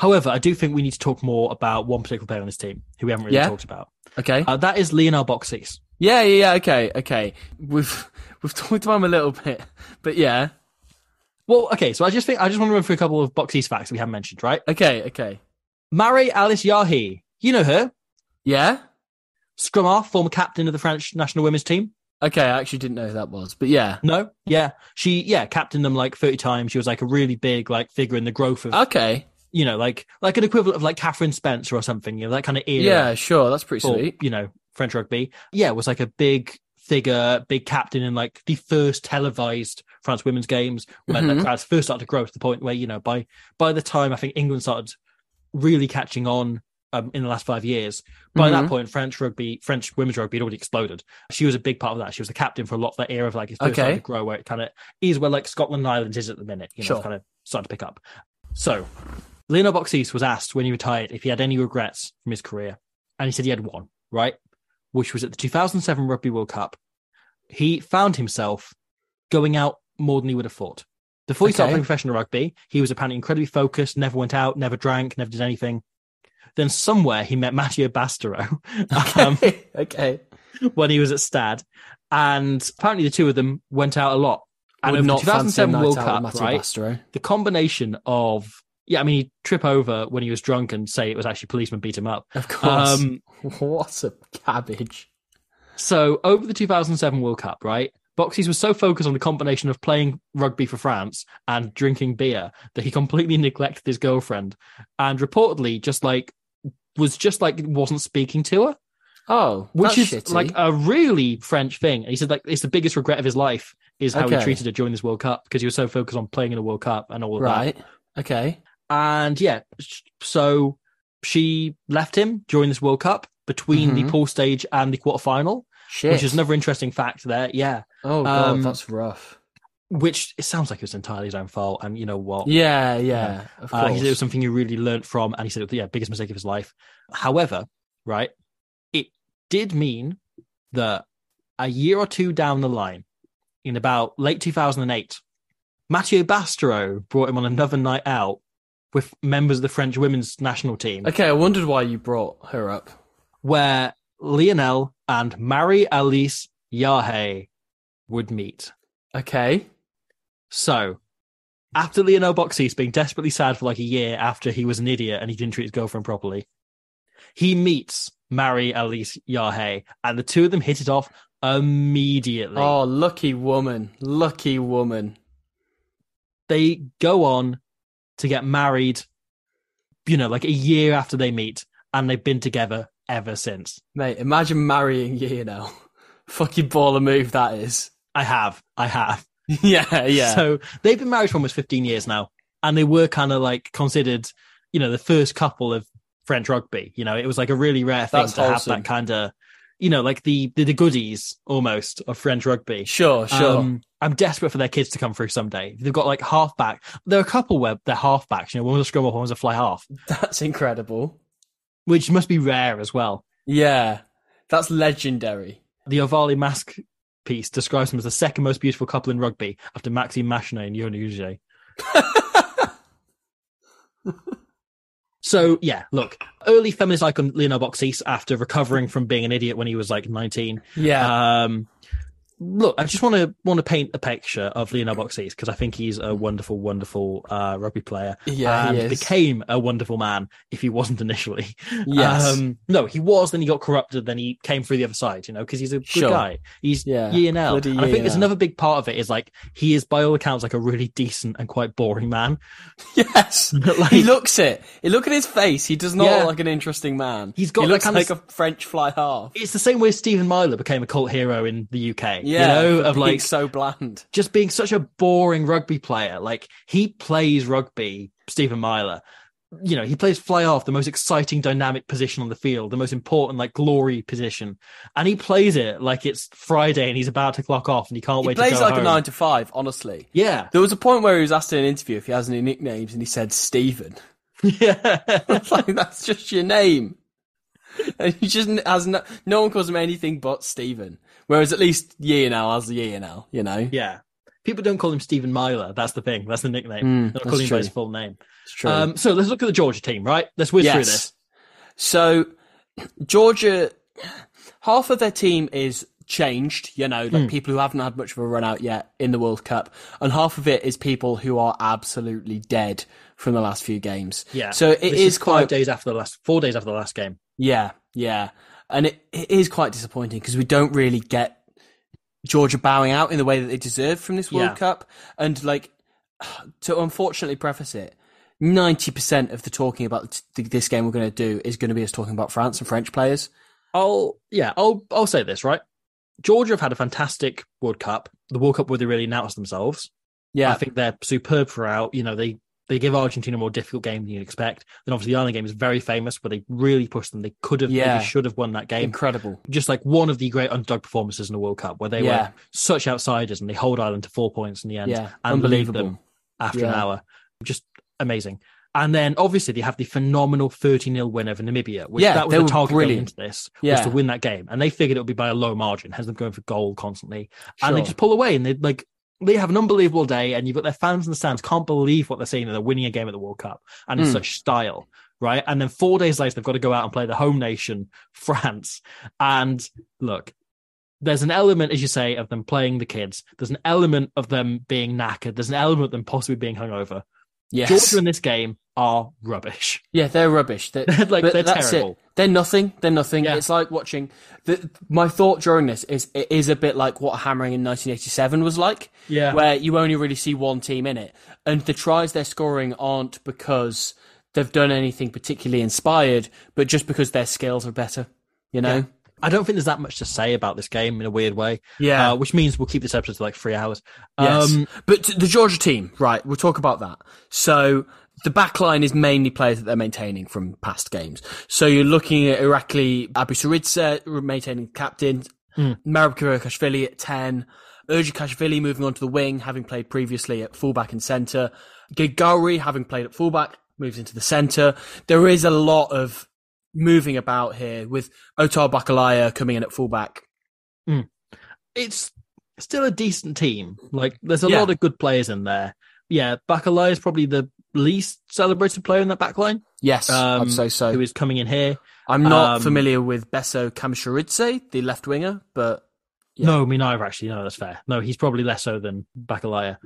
However, I do think we need to talk more about one particular player on this team who we haven't really Yeah? talked about. Okay. Uh, that is Lionel Beauxis. yeah, yeah, yeah. Okay, okay. We've [laughs] we've talked about him a little bit, but yeah. Well, okay, so I just think I just want to run through a couple of Beauxis facts we haven't mentioned, right? Okay, okay. Marie Alice Yahé. You know her. Yeah. Scrum half, former captain of the French national women's team. Okay, I actually didn't know who that was, but yeah. No, yeah, she yeah captained them like thirty times. She was like a really big like figure in the growth of Okay. you know like like an equivalent of like Catherine Spencer or something. You know that kind of era. Yeah, sure. That's pretty for, sweet. you know French rugby. Yeah, was like a big figure, big captain in like the first televised France women's games when Mhm. the crowds first started to grow to the point where you know by by the time I think England started really catching on. Um, in the last five years, by that Mhm. point, French rugby, French women's rugby had already exploded. She was a big part of that. She was the captain for a lot of that era of like it first started Okay. to grow, where it kind of is where like Scotland and Ireland is at the minute. You know, Sure. it's kind of starting to pick up. So, Lionel Beauxis was asked when he retired if he had any regrets from his career, and he said he had one, right? Which was at the 2007 Rugby World Cup. He found himself going out more than he would have thought. Before he started playing professional rugby, he was apparently incredibly focused, never went out, never drank, never did anything. Then somewhere he met Mathieu Bastareaud [laughs] um, [laughs] okay. when he was at Stad, and apparently the two of them went out a lot. And Would over the not fancy a 2007 World Cup, right? Bastareaud. the combination of yeah, I mean, he'd trip over when he was drunk and say it was actually policemen beat him up. Of course. Um, [laughs] what a cabbage. so over the 2007 World Cup, right? Beauxis was so focused on the combination of playing rugby for France and drinking beer that he completely [laughs] neglected his girlfriend, and reportedly just like was just like wasn't speaking to her, Oh, which is shitty. like a really French thing. And he said like it's the biggest regret of his life is how Okay. he treated her during this World Cup because he was so focused on playing in a World Cup and all of that. right. Okay. And yeah, so she left him during this World Cup between the Mhm. pool stage and the quarterfinal, Shit. which is another interesting fact there. Yeah. Oh god, um, that's rough. Which it sounds like it was entirely his own fault. And you know what? Yeah, yeah. Of Uh, he said it was something he really learned from, and he said, yeah, biggest mistake of his life. However, right, it did mean that a year or two down the line, in about late 2008, Mathieu Bastareaud brought him on another night out with members of the French women's national team, Okay, I wondered why you brought her up. where Lionel and Marie Alice Yahé would meet. Okay. So, after Lionel Beauxis being desperately sad for like a year after he was an idiot and he didn't treat his girlfriend properly, he meets Marie Alice Yahé, and the two of them hit it off immediately. Oh, lucky woman. Lucky woman. They go on to get married, you know, like a year after they meet, and they've been together ever since. Mate, imagine marrying you now. [laughs] Fucking baller move that is. I have, I have. [laughs] yeah, yeah. So they've been married for almost 15 years now, and they were kind of like considered, you know, the first couple of French rugby. You know, it was like a really rare thing That's to have that kind of, you know, like the, the the goodies almost of French rugby. sure, sure. Um, I'm desperate for their kids to come through someday. They've got like halfback. There are a couple where they're halfbacks. You know, one was a scrum half, one was a fly half, That's incredible. which must be rare as well. Yeah. That's legendary. The Ovali mask piece describes them as the second most beautiful couple in rugby after Maxime Machenaud and Yona Uge. [laughs] So yeah, look, early feminist icon Lionel Beauxis after recovering from being an idiot when he was like 19. Yeah. Um, look, I just want to want to paint a picture of Lionel Beauxis because I think he's a wonderful, wonderful uh, rugby player. Yeah, and became a wonderful man if he wasn't initially. Yes. Um, no, he was. Then he got corrupted. Then he came through the other side. You know, because he's a good Sure. guy. He's Yeah, And I think there's another big part of it is like he is by all accounts like a really decent and quite boring man. [laughs] Yes. [laughs] Like- he looks it. You look at his face. He does not Yeah. look like an interesting man. He's got he looks kind of like a French fly half. It's the same way Stephen Myler became a cult hero in the UK. Yeah, you know, of being like so bland. just being such a boring rugby player. Like he plays rugby, Stephen Myler. You know, he plays fly off, the most exciting, dynamic position on the field, the most important, like glory position, and he plays it like it's Friday and he's about to clock off and he can't He wait plays to go like home. a nine to five. Honestly, Yeah, there was a point where he was asked in an interview if he has any nicknames, and he said Stephen. [laughs] yeah. Like that's just your name. And he just has no, no one calls him anything but Stephen. Whereas at least Ye now has the Ye now, you know. yeah. People don't call him Stephen Myler. That's the thing. That's the nickname. Mm, they don't call that's him by his full name. It's true. Um, so let's look at the Georgia team, right? Let's whiz through this. So Georgia, half of their team is changed, you know, like people who haven't had much of a run out yet in the World Cup, and half of it is people who are absolutely dead from the last few games. Yeah. So it is five quite days after the last, four days after the last game. Yeah, yeah. And it, it is quite disappointing because we don't really get Georgia bowing out in the way that they deserve from this World Yeah. Cup. And like, [sighs] to unfortunately preface it, 90% of the talking about th- this game we're going to do is going to be us talking about France and French players. I'll yeah, I'll I'll say this right. Georgia have had a fantastic World Cup. The World Cup where they really announced themselves. Yeah. I think they're superb throughout. You know, they they give Argentina a more difficult game than you'd expect. Then obviously the Ireland game is very famous, where they really pushed them. They could have, Yeah. should have won that game. Incredible. Just like one of the great underdog performances in the World Cup, where they Yeah. were such outsiders and they hold Ireland to four points in the end Yeah. and Unbelievable. them after an hour. Just amazing. And then obviously they have the phenomenal 30 0 win over Namibia, which Yeah, that was the target going into this, was to win that game. And they figured it would be by a low margin, hence them going for goal constantly. And they just pull away and they like they have an unbelievable day, and you've got their fans in the stands can't believe what they're seeing. They're winning a game at the World Cup and in Mm. such style, right? And then four days later, they've got to go out and play the home nation, [laughs] France. And look, there's an element, as you say, of them playing the kids. There's an element of them being knackered. There's an element of them possibly being hungover. Yes. Georgia in this game are rubbish. [laughs] Yeah, they're rubbish. [laughs] They're, Like, they're terrible. It. They're nothing. They're nothing. Yeah. It's like watching. The, my thought during this is it is a bit like what hammering in 1987 was like. Yeah. where you only really see one team in it, and the tries they're scoring aren't because they've done anything particularly inspired, but just because their skills are better. You know. Yeah. I don't think there's that much to say about this game in a weird way. Yeah. Uh, which means we'll keep this episode to like three hours. Yes. Um, but the Georgia team, right? We'll talk about that. So the back line is mainly players that they're maintaining from past games. So you're looking at Irakli Abuseridze maintaining captain. Hmm. Marab Kashvili at 10, Urjukashvili moving on to the wing, having played previously at fullback and centre, Gigauri having played at fullback, moves into the centre. There is a lot of moving about here with Otar Barkalaia coming in at fullback. Hmm. it's still a decent team. Like there's a Yeah. lot of good players in there. Yeah, Bakalaya is probably the least celebrated player in that back line. Yes, Um, I'd say so. Who is coming in here? I'm not Um, familiar with Besso Kamsharidze, the left winger, but Yeah. No, me neither. Actually, no, that's fair. No, he's probably less so than Barkalaia.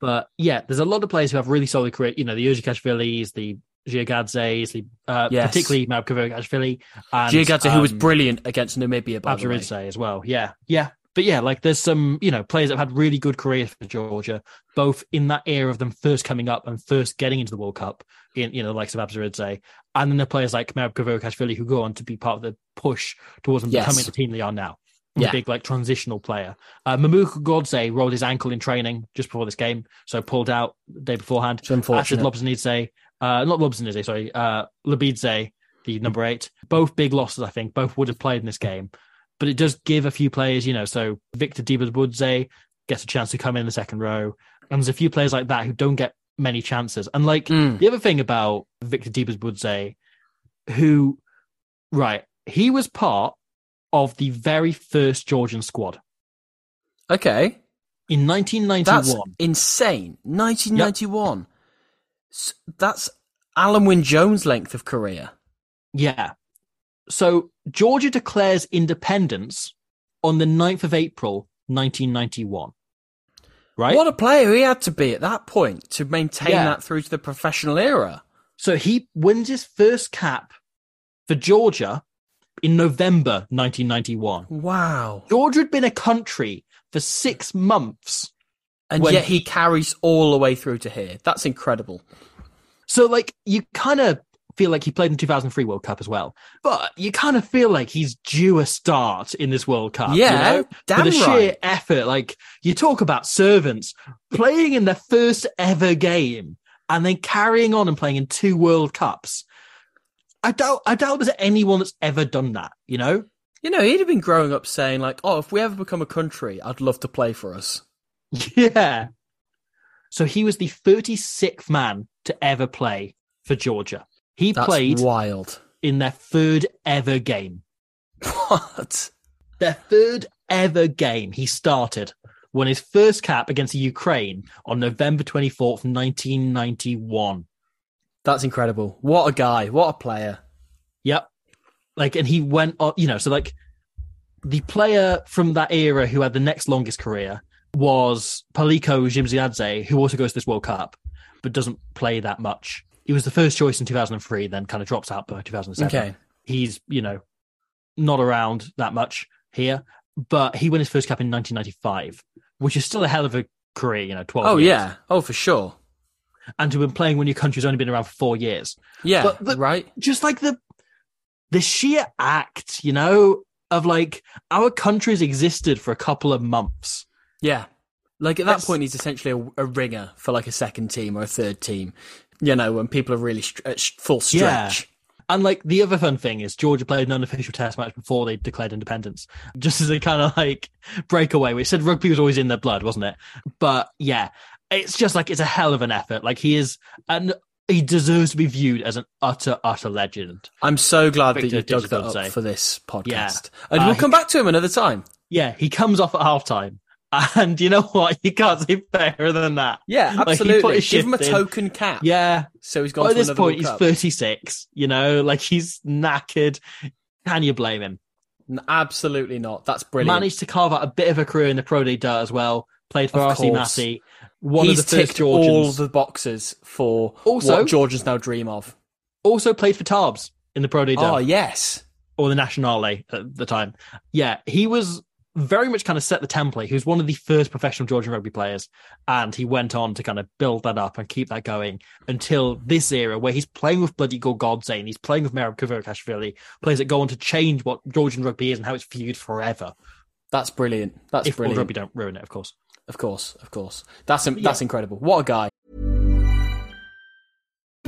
But yeah, there's a lot of players who have really solid career. You know, the Urjukashvilis, the Giagadzes, the uh, Yes. particularly Mabkavogashvili and Giagatze, who was um, brilliant against Namibia, by the way. As well. Yeah, yeah. But yeah, like there's some, you know, players that have had really good careers for Georgia, both in that era of them first coming up and first getting into the World Cup, in you know, the likes of Abuseridze, and then the players like Merab Kvirikashvili who go on to be part of the push towards them Yes. becoming the team they are now. The Yeah. big like transitional player. Uh, Mamuka Gorgodze rolled his ankle in training just before this game, so pulled out the day beforehand. It's unfortunate. Ashid Lobzhanidze, uh, not Lobzhanidze, sorry, uh, Labidze, the number eight. Both big losses, I think. Both would have played in this game. But it does give a few players, you know, so Victor Didebulidze gets a chance to come in the second row. And there's a few players like that who don't get many chances. And like Mm. the other thing about Victor Didebulidze, who, right, he was part of the very first Georgian squad Okay. in That's 1991. insane. 1991. S That's Alun Wyn Jones' length of career. Yeah. So Georgia declares independence on the 9th of April, 1991. Right? What a player he had to be at that point to maintain Yeah. that through to the professional era. So he wins his first cap for Georgia in November 1991. Wow. Georgia had been a country for six months. And yet he he- carries all the way through to here. That's incredible. So, like, you kind of feel like he played in 2003 World Cup as well, but you kind of feel like he's due a start in this World Cup. Yeah, you know? damn For the sheer effort. Like, you talk about servants playing in their first ever game and then carrying on and playing in two World Cups. I doubt, I doubt there's anyone that's ever done that, you know? You know, he'd have been growing up saying, like, oh, if we ever become a country, I'd love to play for us. [laughs] Yeah. So he was the 36th man to ever play for Georgia. He That's played wild. in their third ever game. What? Their third ever game he started won his first cap against Ukraine on November 24th, 1991. That's incredible. What a guy. What a player. Yep. Like, and he went on, you know, so like the player from that era who had the next longest career was Paliko Jimsheladze, who also goes to this World Cup, but doesn't play that much. He was the first choice in 2003, then kind of drops out by 2007. Okay. He's, you know, not around that much here, but he won his first cap in 1995, which is still a hell of a career, you know, 12 Oh, years. yeah. Oh, for sure. And to have been playing when your country's only been around for four years. Yeah. But right? just like the the sheer act, you know, of like our country's existed for a couple of months. Yeah. Like at that That's- point, he's essentially a, a ringer for like a second team or a third team. You know, when people are really at sh- full Yeah. stretch. And like the other fun thing is Georgia played an unofficial test match before they declared independence, [laughs] just as a kind of like breakaway, which said rugby was always in their blood, wasn't it? But yeah, it's just like it's a hell of an effort. Like he is, and he deserves to be viewed as an utter, utter legend. I'm so glad Victor that you dug that up for this podcast. Yeah. And Uh, we'll come back to him another time. Yeah, he comes off at halftime, and you know what? [laughs] You can't say fairer than that. Yeah, Like, absolutely. his Give him a shift in. token cap. Yeah, So he's gone to this point, he's 36. You know, like he's knackered. Can you blame him? Absolutely not. That's brilliant. Managed to carve out a bit of a career in the Pro D2 as well. Played for RC. Massy. One He's of the first ticked all the boxes for Also- what Georgians now dream of. Also played for Tarbes in the Pro Day ah, Dirt Oh yes, or the Nationale at the time. Yeah, he was very much kind of set the template. He was one of the first professional Georgian rugby players, and he went on to kind of build that up and keep that going until this era where he's playing with bloody Gorgodze and he's playing with Merab Kvirikashvili, players that go on to change what Georgian rugby is and how it's viewed forever. that's brilliant. That's if brilliant. rugby don't ruin it, of course. Of course, of course. That's that's incredible. What a guy.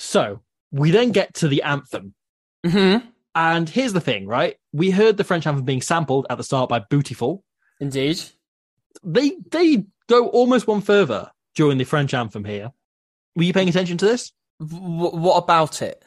So we then get to the anthem. Mm-hmm. And here's the thing, right? We heard the French anthem being sampled at the start by Bootyful. Indeed. They they go almost one further during the French anthem here. Were you paying attention to this? W- what about it?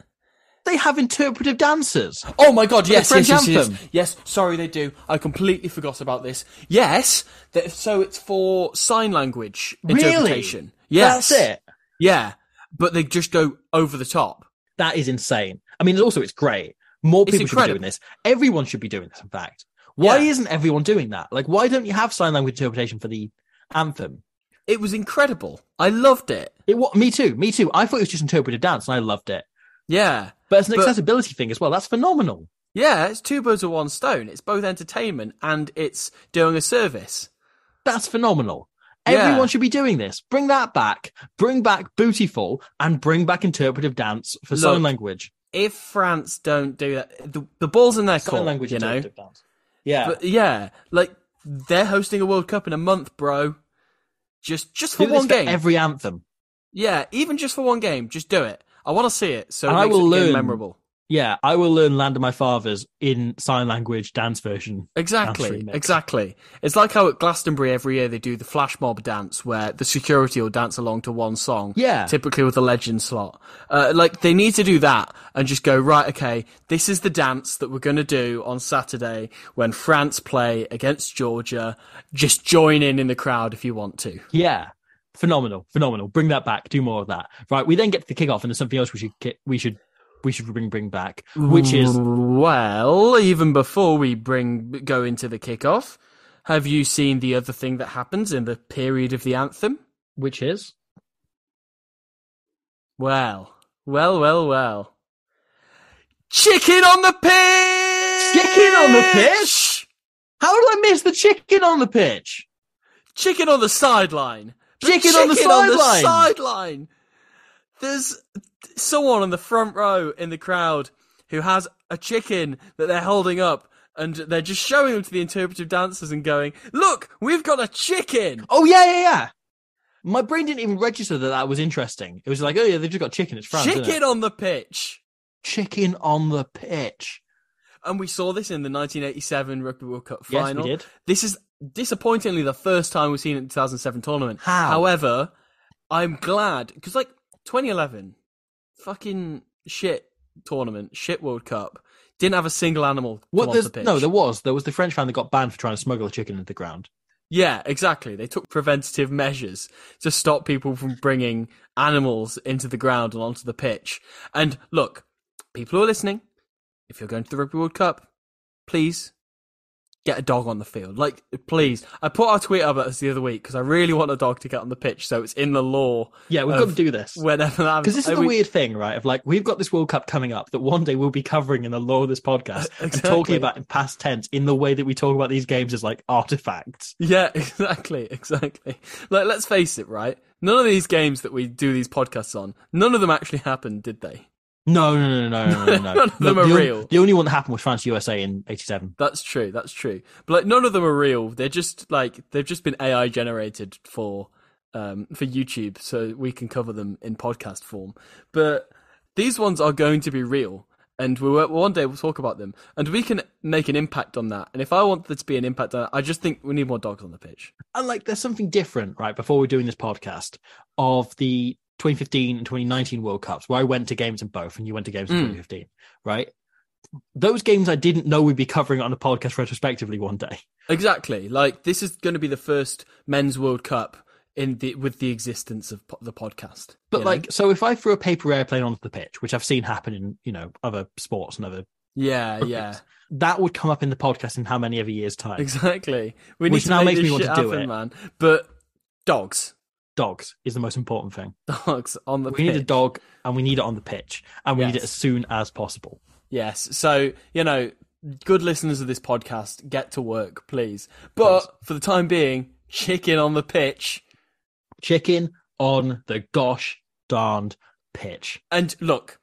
They have interpretive dancers. Oh my god, yes, French yes, yes, anthem. yes. Yes, sorry they do. I completely forgot about this. Yes, so it's for sign language interpretation. Yes. That's it. Yeah, but they just go over the top. That is insane. I mean, also it's great. More people should be doing this. Everyone should be doing this. In fact, why Yeah. isn't everyone doing that? Like, why don't you have sign language interpretation for the anthem? It was incredible. I loved it. It wa- me too. Me too. I thought it was just interpretive dance, and I loved it. Yeah. But it's an But- accessibility thing as well. That's phenomenal. Yeah, it's two birds with one stone. It's both entertainment and it's doing a service. That's phenomenal. Yeah. Everyone should be doing this. Bring that back. Bring back Bootyful and bring back interpretive dance for Look, sign language. If France don't do that, the, the ball's in their Sign court, language you know. dance. Yeah. But yeah, like they're hosting a World Cup in a month, bro. Just just for Do one for game. every anthem. Yeah, even just for one game, just do it. I want to see it, so And it I will learn- memorable. Yeah, I will learn Land of My Fathers in sign language dance version. Exactly, Dance exactly. It's like how at Glastonbury every year they do the flash mob dance, where the security will dance along to one song. Yeah. typically with a legend slot. Uh, like they need to do that and just go right. Okay, this is the dance that we're going to do on Saturday when France play against Georgia. Just join in in the crowd if you want to. Yeah. Phenomenal, phenomenal. Bring that back. Do more of that. Right. We then get to the kickoff, and there's something else we should we should we should bring bring back, which is Well, even before we bring go into the kickoff, have you seen the other thing that happens in the period of the anthem? which is Well, well, well, well. Chicken on the pitch. Chicken on the pitch? how did I miss the chicken on the pitch? Chicken on the sideline. The Chicken on the sideline. sideline. There's someone on the front row in the crowd who has a chicken that they're holding up and they're just showing them to the interpretive dancers and going, look, we've got a chicken. Oh yeah, yeah, yeah. My brain didn't even register that that was interesting. It was like, oh yeah, they've just got chicken. It's France. isn't it? chicken on the pitch. chicken on the pitch. And we saw this in the 1987 Rugby World Cup Yes, we final. did. This is disappointingly the first time we've seen it in the 2007 tournament. How? However, I'm glad because like 2011, fucking shit tournament, shit World Cup, didn't have a single animal What? the pitch. no, there was. There was the French fan that got banned for trying to smuggle a chicken into the ground. Yeah, exactly. They took preventative measures to stop people from bringing animals into the ground and onto the pitch. And look, people who are listening, if you're going to the Rugby World Cup, please get a dog on the field. Like, please. I put our tweet up at us the other week because I really want a dog to get on the pitch, so it's in the law. Yeah, we've got to do this. Whenever that Because this is the mean- weird thing, right? Of like, we've got this World Cup coming up that one day we'll be covering in the law of this podcast [laughs] and talking about in past tense in the way that we talk about these games as like artifacts. Yeah, [laughs] exactly, exactly. Like, let's face it, right? None of these games that we do these podcasts on, none of them actually happened, did they? No, no, no, no, no, no, no. [laughs] None of them the, are the, real. The only one that happened was France USA in '87. That's true. That's true. But like, none of them are real. They're just like they've just been AI generated for um for YouTube, so we can cover them in podcast form. But these ones are going to be real, and we will, one day we'll talk about them, and we can make an impact on that. And if I want there to be an impact on that, I just think we need more dogs on the pitch. And like, there's something different, right? Before we're doing this podcast of the 2015 and 2019 World Cups, where I went to games in both, and you went to games in Mm. 2015, right? Those games I didn't know we'd be covering on a podcast retrospectively one day. Exactly. Like this is going to be the first men's World Cup in the with the existence of po- the podcast. But you know? like, so if I threw a paper airplane onto the pitch, which I've seen happen in you know other sports and other, yeah, yeah. that would come up in the podcast in how many ever years time? Exactly. We need Which to now make makes me want to do happen, it. man. But dogs, Dogs is the most important thing. dogs on the We need a dog, and we need it on the pitch, and we need it as soon as possible. Yes. So you know, good listeners of this podcast, get to work, please. But Please. for the time being, chicken on the pitch. Chicken on the gosh darned pitch. And look,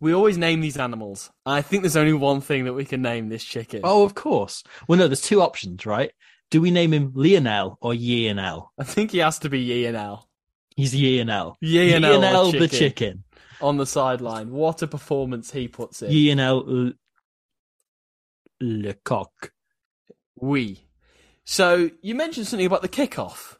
we always name these animals. I think there's only one thing that we can name this chicken. Oh, of course. Well, no, there's two options, right? Do we name him Lionel or Lionel? I think he has to be Ian He's Lionel. Lionel the Lionel the chicken. chicken. on the sideline. What a performance he puts in. Lionel L- Lecoq. We. So you mentioned something about the kickoff.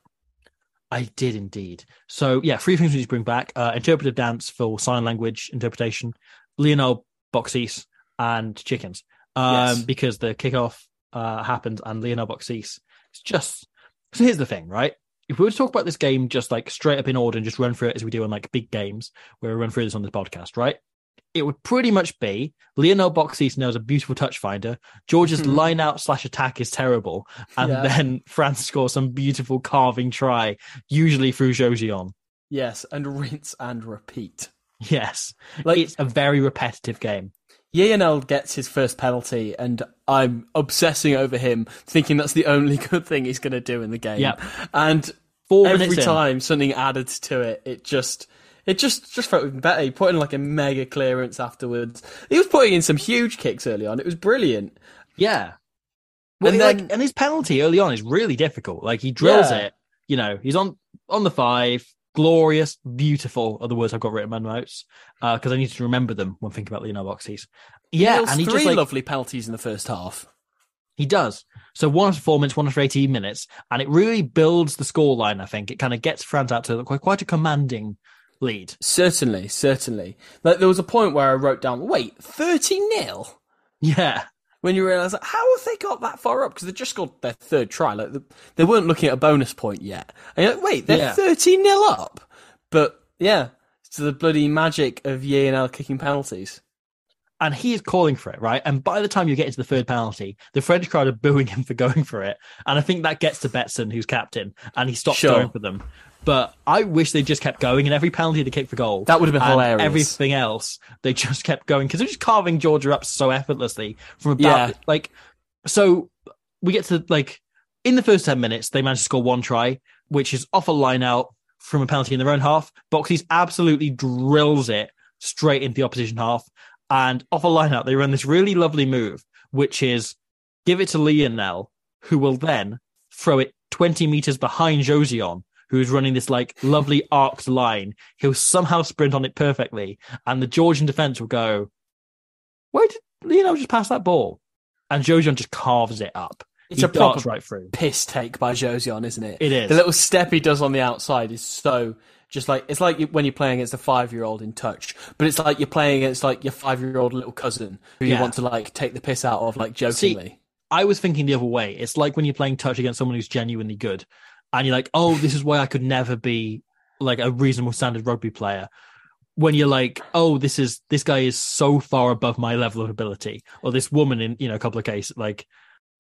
I did indeed. So yeah, three things we need to bring back: uh, interpretive dance for sign language interpretation, Lionel Beauxis, and chickens. Um, Yes. because the kickoff uh, happened and Lionel Beauxis. It's just so. Here's the thing, right? If we were to talk about this game just like straight up in order and just run through it as we do on like big games, where we run through this on this podcast, right? It would pretty much be Lionel Boxis knows a beautiful touch finder. George's line out slash attack is terrible, and Yeah. then [laughs] France scores some beautiful carving try, usually through Jauzion. Yes, and rinse and repeat. Yes, Like- it's a very repetitive game. Yionel gets his first penalty, and I'm obsessing over him, thinking that's the only [laughs] good thing he's going to do in the game. Yep. And Four every minutes in. time something added to it, it just. It just just felt even better. He put in like a mega clearance afterwards. He was putting in some huge kicks early on. It was brilliant. Yeah. Well, And like, then- and his penalty early on is really difficult. Like he drills Yeah. it. You know, he's on on the five. Glorious, beautiful are the words I've got written in my notes uh, because I need to remember them when thinking about Lionel Beauxis. Yeah, Nails and he three just like lovely penalties in the first half. he does. So one after four minutes, one after eighteen minutes, and it really builds the scoreline. I think it kind of gets France out to quite quite a commanding lead. Certainly, certainly. Like there was a point where I wrote down, wait, thirty 0 Yeah, when you realise like, how have they got that far up? Because they just got their third try. Like the, they weren't looking at a bonus point yet. And you're like, wait, they're Yeah. thirty 0 up. But yeah, it's the bloody magic of Yael kicking penalties. and he is calling for it, right? And by the time you get into the third penalty, the French crowd are booing him for going for it, and I think that gets to Betsen, who's captain, and he stops Sure. going for them. But I wish they just kept going, and every penalty they kicked for goal, That would have been hilarious. Everything else, they just kept going because they're just carving Georgia up so effortlessly from about Yeah. like. So we get to like in the first ten minutes, they managed to score one try, which is off a line out from a penalty in their own half. Beauxis absolutely drills it straight into the opposition half, and off a line out, they run this really lovely move, which is give it to Lionel, who will then throw it twenty meters behind Jauzion. Who's running this like lovely arced line? He'll somehow sprint on it perfectly, and the Georgian defense will go, "Where did Lionel just pass that ball?" And Jauzion just carves it up. It's he a proper right through. piss take by Jauzion, isn't it? It is. The little step he does on the outside is so just like it's like when you're playing against a five year old in touch, but it's like you're playing against like your five year old little cousin who you want to like take the piss out of, like jokingly. I was thinking the other way. It's like when you're playing touch against someone who's genuinely good, and you're like, "Oh, this is why I could never be like a reasonable standard rugby player." When you're like, "Oh, this is this guy is so far above my level of ability," or this woman in you know a couple of cases, like,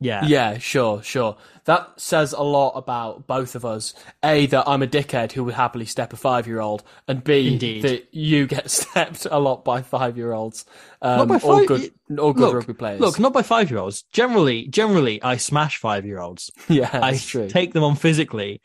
yeah, Yeah, sure, sure. That says a lot about both of us. A, that I'm a dickhead who would happily step a five year old, and B, Indeed. that you get [laughs] stepped a lot by five year olds. Um, Not by all five- good, all good look, rugby players. Look, not by five year olds. Generally, generally, I smash five year olds. [laughs] yeah, I that's true. take them on physically,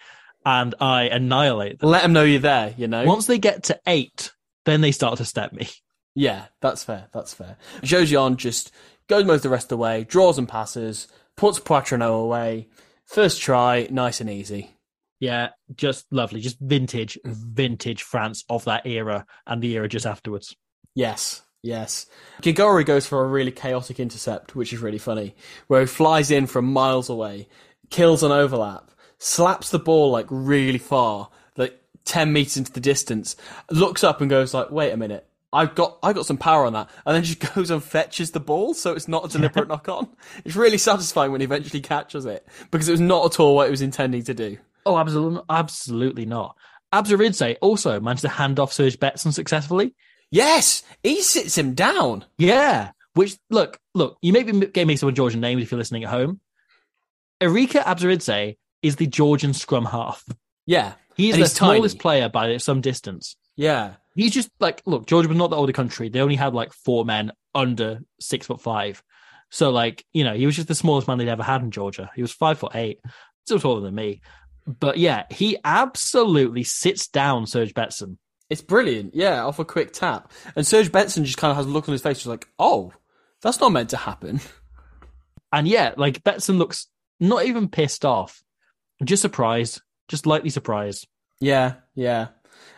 and I annihilate them. Let them know you're there. You know. Once they get to eight, then they start to step me. [laughs] Yeah, that's fair. That's fair. Jauzion just goes most of the rest of the way, draws and passes, puts Poitrenaud away. First try, nice and easy. Yeah, just lovely. Just vintage, vintage France of that era and the era just afterwards. Yes, yes. Gigauri goes for a really chaotic intercept, which is really funny, where he flies in from miles away, kills an overlap, slaps the ball like really far, like ten meters into the distance, looks up and goes like, "Wait a minute." I've got I got some power on that, and then she [laughs] goes and fetches the ball, so it's not a deliberate knock on. It's really satisfying when he eventually catches it because it was not at all what it was intending to do. Oh, absolutely, absolutely not. Abuseridze also managed to hand off Serge Betsen successfully. Yes, he sits him down. Yeah, which look, look, you may be getting mixed up with Georgian names if you're listening at home. Irakli Abuseridze is the Georgian scrum half. Yeah, He is the tiny. smallest player by some distance. yeah, He's just like, look, Georgia was not the older country. They only had like four men under six foot five. So, like, you know, he was just the smallest man they'd ever had in Georgia. He was five foot eight, still taller than me. But yeah, he absolutely sits down Serge Betsen. It's brilliant, yeah, off a quick tap. And Serge Betsen just kind of has a look on his face, just like, oh, that's not meant to happen. And yeah, like Betsen looks not even pissed off, just surprised, just lightly surprised. Yeah, yeah.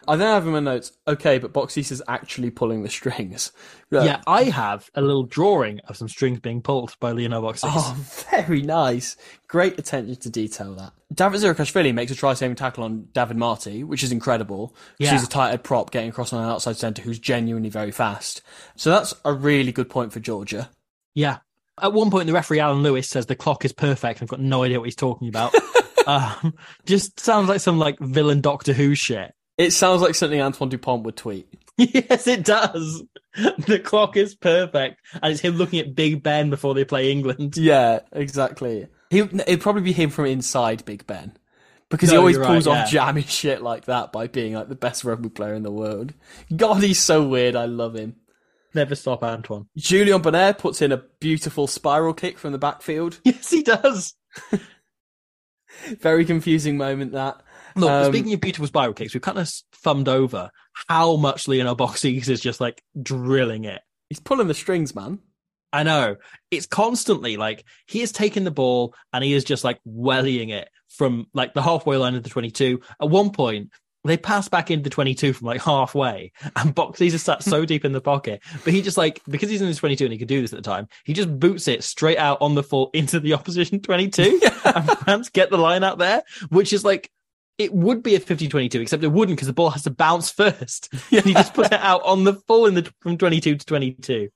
I then have in my notes, okay, but Beauxis is actually pulling the strings. [laughs] Yeah, I have a little drawing of some strings being pulled by Lionel Beauxis. Oh, [laughs] very nice. Great attention to detail that. David Zirakashvili makes a try saving tackle on David Marty, which is incredible. Yeah. She's a tight prop getting across on an outside centre who's genuinely very fast. So that's a really good point for Georgia. Yeah. At one point, the referee Alan Lewis says the clock is perfect. I've got no idea what he's talking about. [laughs] um, just sounds like some like villain Doctor Who shit. It sounds like something Antoine Dupont would tweet. [laughs] yes, it does. The clock is perfect, and it's him looking at Big Ben before they play England. Yeah, exactly. He, it'd probably be him from inside Big Ben. Because he always pulls right, off yeah. jammy shit like that by being like the best rugby player in the world. God, he's so weird. I love him. Never stop Antoine. Julien Bonnaire puts in a beautiful spiral kick from the backfield. [laughs] Yes, he does. [laughs] Very confusing moment that. Look, Um, speaking of beautiful spiral kicks, we've kind of thumbed over how much Lionel Beauxis is just like drilling it. He's pulling the strings, man. I know. It's constantly like he is taking the ball and he is just like wellying it from like the halfway line of the 22. At one point, they pass back into the 22 from like halfway [laughs] and Beauxis is sat so [laughs] deep in the pocket. But he just like, because he's in his 22 and he could do this at the time, he just boots it straight out on the full [laughs] into the opposition 22 and France get the line out there, which is like, it would be a 50-22, except it wouldn't because the ball has to bounce first. [laughs] And he just put it out on the full in the from 22 to 22.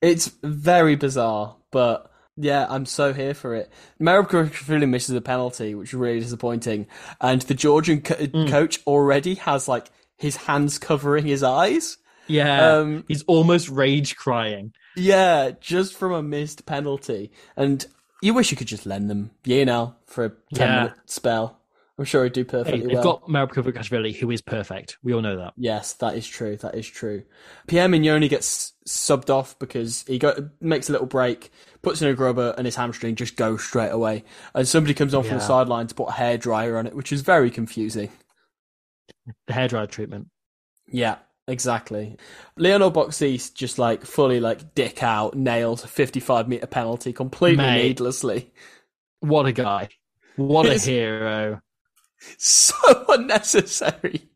It's very bizarre, but yeah, I'm so here for it. Merab misses a penalty, which is really disappointing, and the Georgian co- Mm. coach already has like his hands covering his eyes. Yeah, Um, he's almost rage crying. Yeah, just from a missed penalty, and you wish you could just lend them, you know, for a ten Yeah. minute spell. I'm sure he'd do Hey, perfectly they've well. got Merab Kvirikashvili, who is perfect. We all know that. Yes, that is true. That is true. Pierre Mignoni gets subbed off because he go, makes a little break, puts in a grubber, and his hamstring just goes straight away. And somebody comes on from the sideline to put a hairdryer on it, which is very confusing. The hairdryer treatment. Yeah, exactly. Leonel Beauxis just like fully like dick out, nails a 55 meter penalty completely Mate. needlessly. What a guy. What a hero. [laughs] So unnecessary.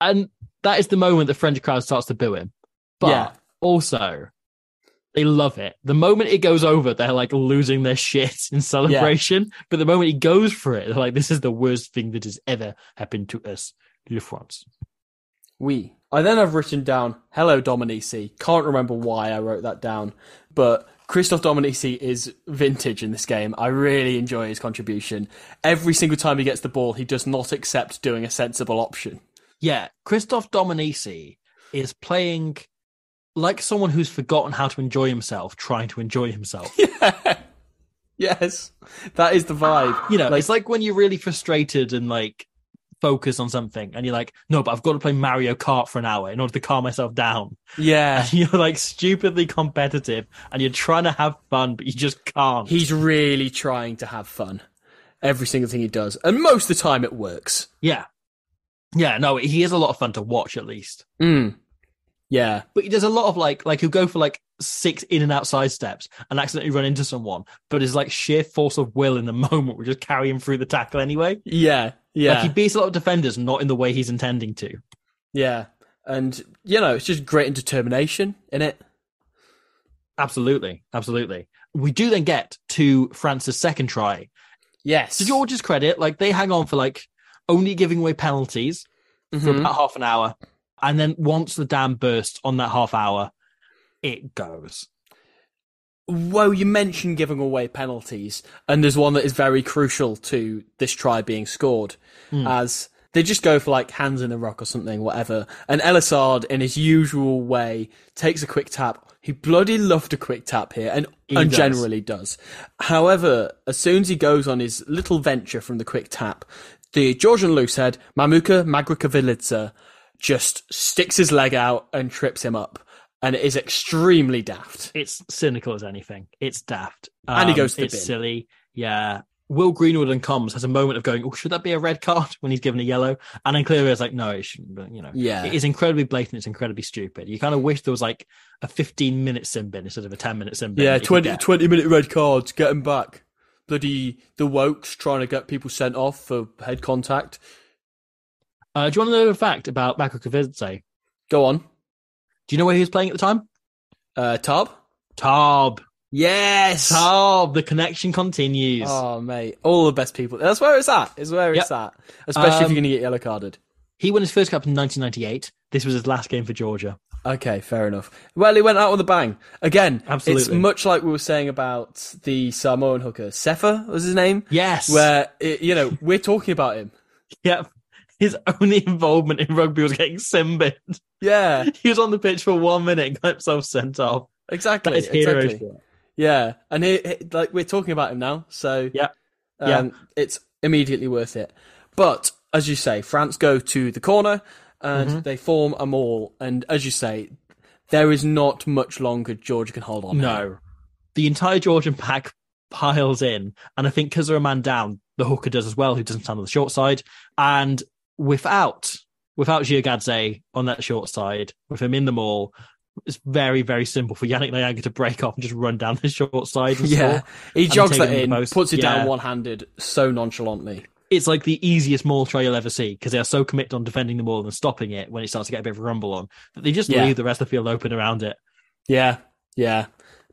And that is the moment the French crowd starts to boo him. But Yeah. also, they love it. The moment it goes over, they're like losing their shit in celebration. But the moment he goes for it, they're like, this is the worst thing that has ever happened to us, Le France. We. I then have written down "Hello Dominici." Can't remember why I wrote that down, but Christophe Dominici is vintage in this game. I really enjoy his contribution. Every single time he gets the ball, he does not accept doing a sensible option. Yeah, Christophe Dominici is playing like someone who's forgotten how to enjoy himself, trying to enjoy himself. Yeah. [laughs] Yes, that is the vibe. You know, Like- it's like when you're really frustrated and like focused on something, and you're like, no, but I've got to play Mario Kart for an hour in order to calm myself down. yeah, [laughs] And you're like stupidly competitive, and you're trying to have fun, but you just can't. he's really trying to have fun. Every single thing he does, and most of the time it works. yeah, yeah, no, he is a lot of fun to watch at least. Mm. Yeah, But he does a lot of like, like he'll go for like six in and out side steps and accidentally run into someone, but his like sheer force of will in the [laughs] moment will just carry him through the tackle anyway. yeah, yeah. Like he beats a lot of defenders, not in the way he's intending to. Yeah, and you know, it's just great and determination in it. Absolutely, absolutely. We do then get to France's second try. Yes, To George's credit, like they hang on for like only giving away penalties for Mhm. about half an hour, and then once the dam bursts on that half hour, it goes. Well, you mentioned giving away penalties, and there's one that is very crucial to this try being scored, hmm. as they just go for like hands in the rock or something, whatever. And Elissalde, in his usual way, takes a quick tap. He bloody loved a quick tap here, and, He and does. generally does. However, as soon as he goes on his little venture from the quick tap, the Georgian loosehead, Mamuka Magrakvelidze, just sticks his leg out and trips him up. And it is extremely daft. It's cynical as anything. It's daft. And he Um, goes to the It's bin. silly. Yeah. Will Greenwood and Combs has a moment of going, oh, should that be a red card [laughs] when he's given a yellow? And then clearly it's like, no, it shouldn't. But, you know, Yeah. it is incredibly blatant. It's incredibly stupid. You kind of wish there was like a 15 minute sin bin instead of a 10 minute sin bin. Yeah, that you could 20, get. 20 minute red cards, get him back. Bloody the wokes trying to get people sent off for head contact. Uh, do you want to know a fact about Mako Kavidze? Go on. Do you know where he was playing at the time? Uh, Tob? Tarbes. Yes! Tarbes. The connection continues. Oh, mate. All the best people. That's where it's at. Is where it's at. Especially if Um, you're going to get yellow carded. He won his first cup in 1998. This was his last game for Georgia. Okay, fair enough. Well, he went out with a bang. Again, Absolutely. it's much like we were saying about the Samoan hooker. Sefa was his name? Yes. Where, it, you know, we're talking about him. [laughs] Yep. His only involvement in rugby was getting simbined. Yeah, [laughs] He was on the pitch for one minute and got himself sent off. exactly. That is hero exactly. shit. Yeah, and he, he- like we're talking about him now, so Yeah. um, Yeah. it's immediately worth it. But as you say, France go to the corner and Mm-hmm. they form a maul, and as you say, there is not much longer Georgia can hold on. No. The entire Georgian pack piles in, and I think because they're a man down, the hooker does as well, who doesn't stand on the short side. And without without Giorgadze on that short side, with him in the maul, it's very, very simple for Yannick Nyanga to break off and just run down the short side. And Yeah, he jogs that in, post. puts it Yeah. down one handed so nonchalantly. It's like the easiest maul try you'll ever see because they are so committed on defending the maul and stopping it when it starts to get a bit of a rumble on that they just Yeah. leave the rest of the field open around it. Yeah, yeah.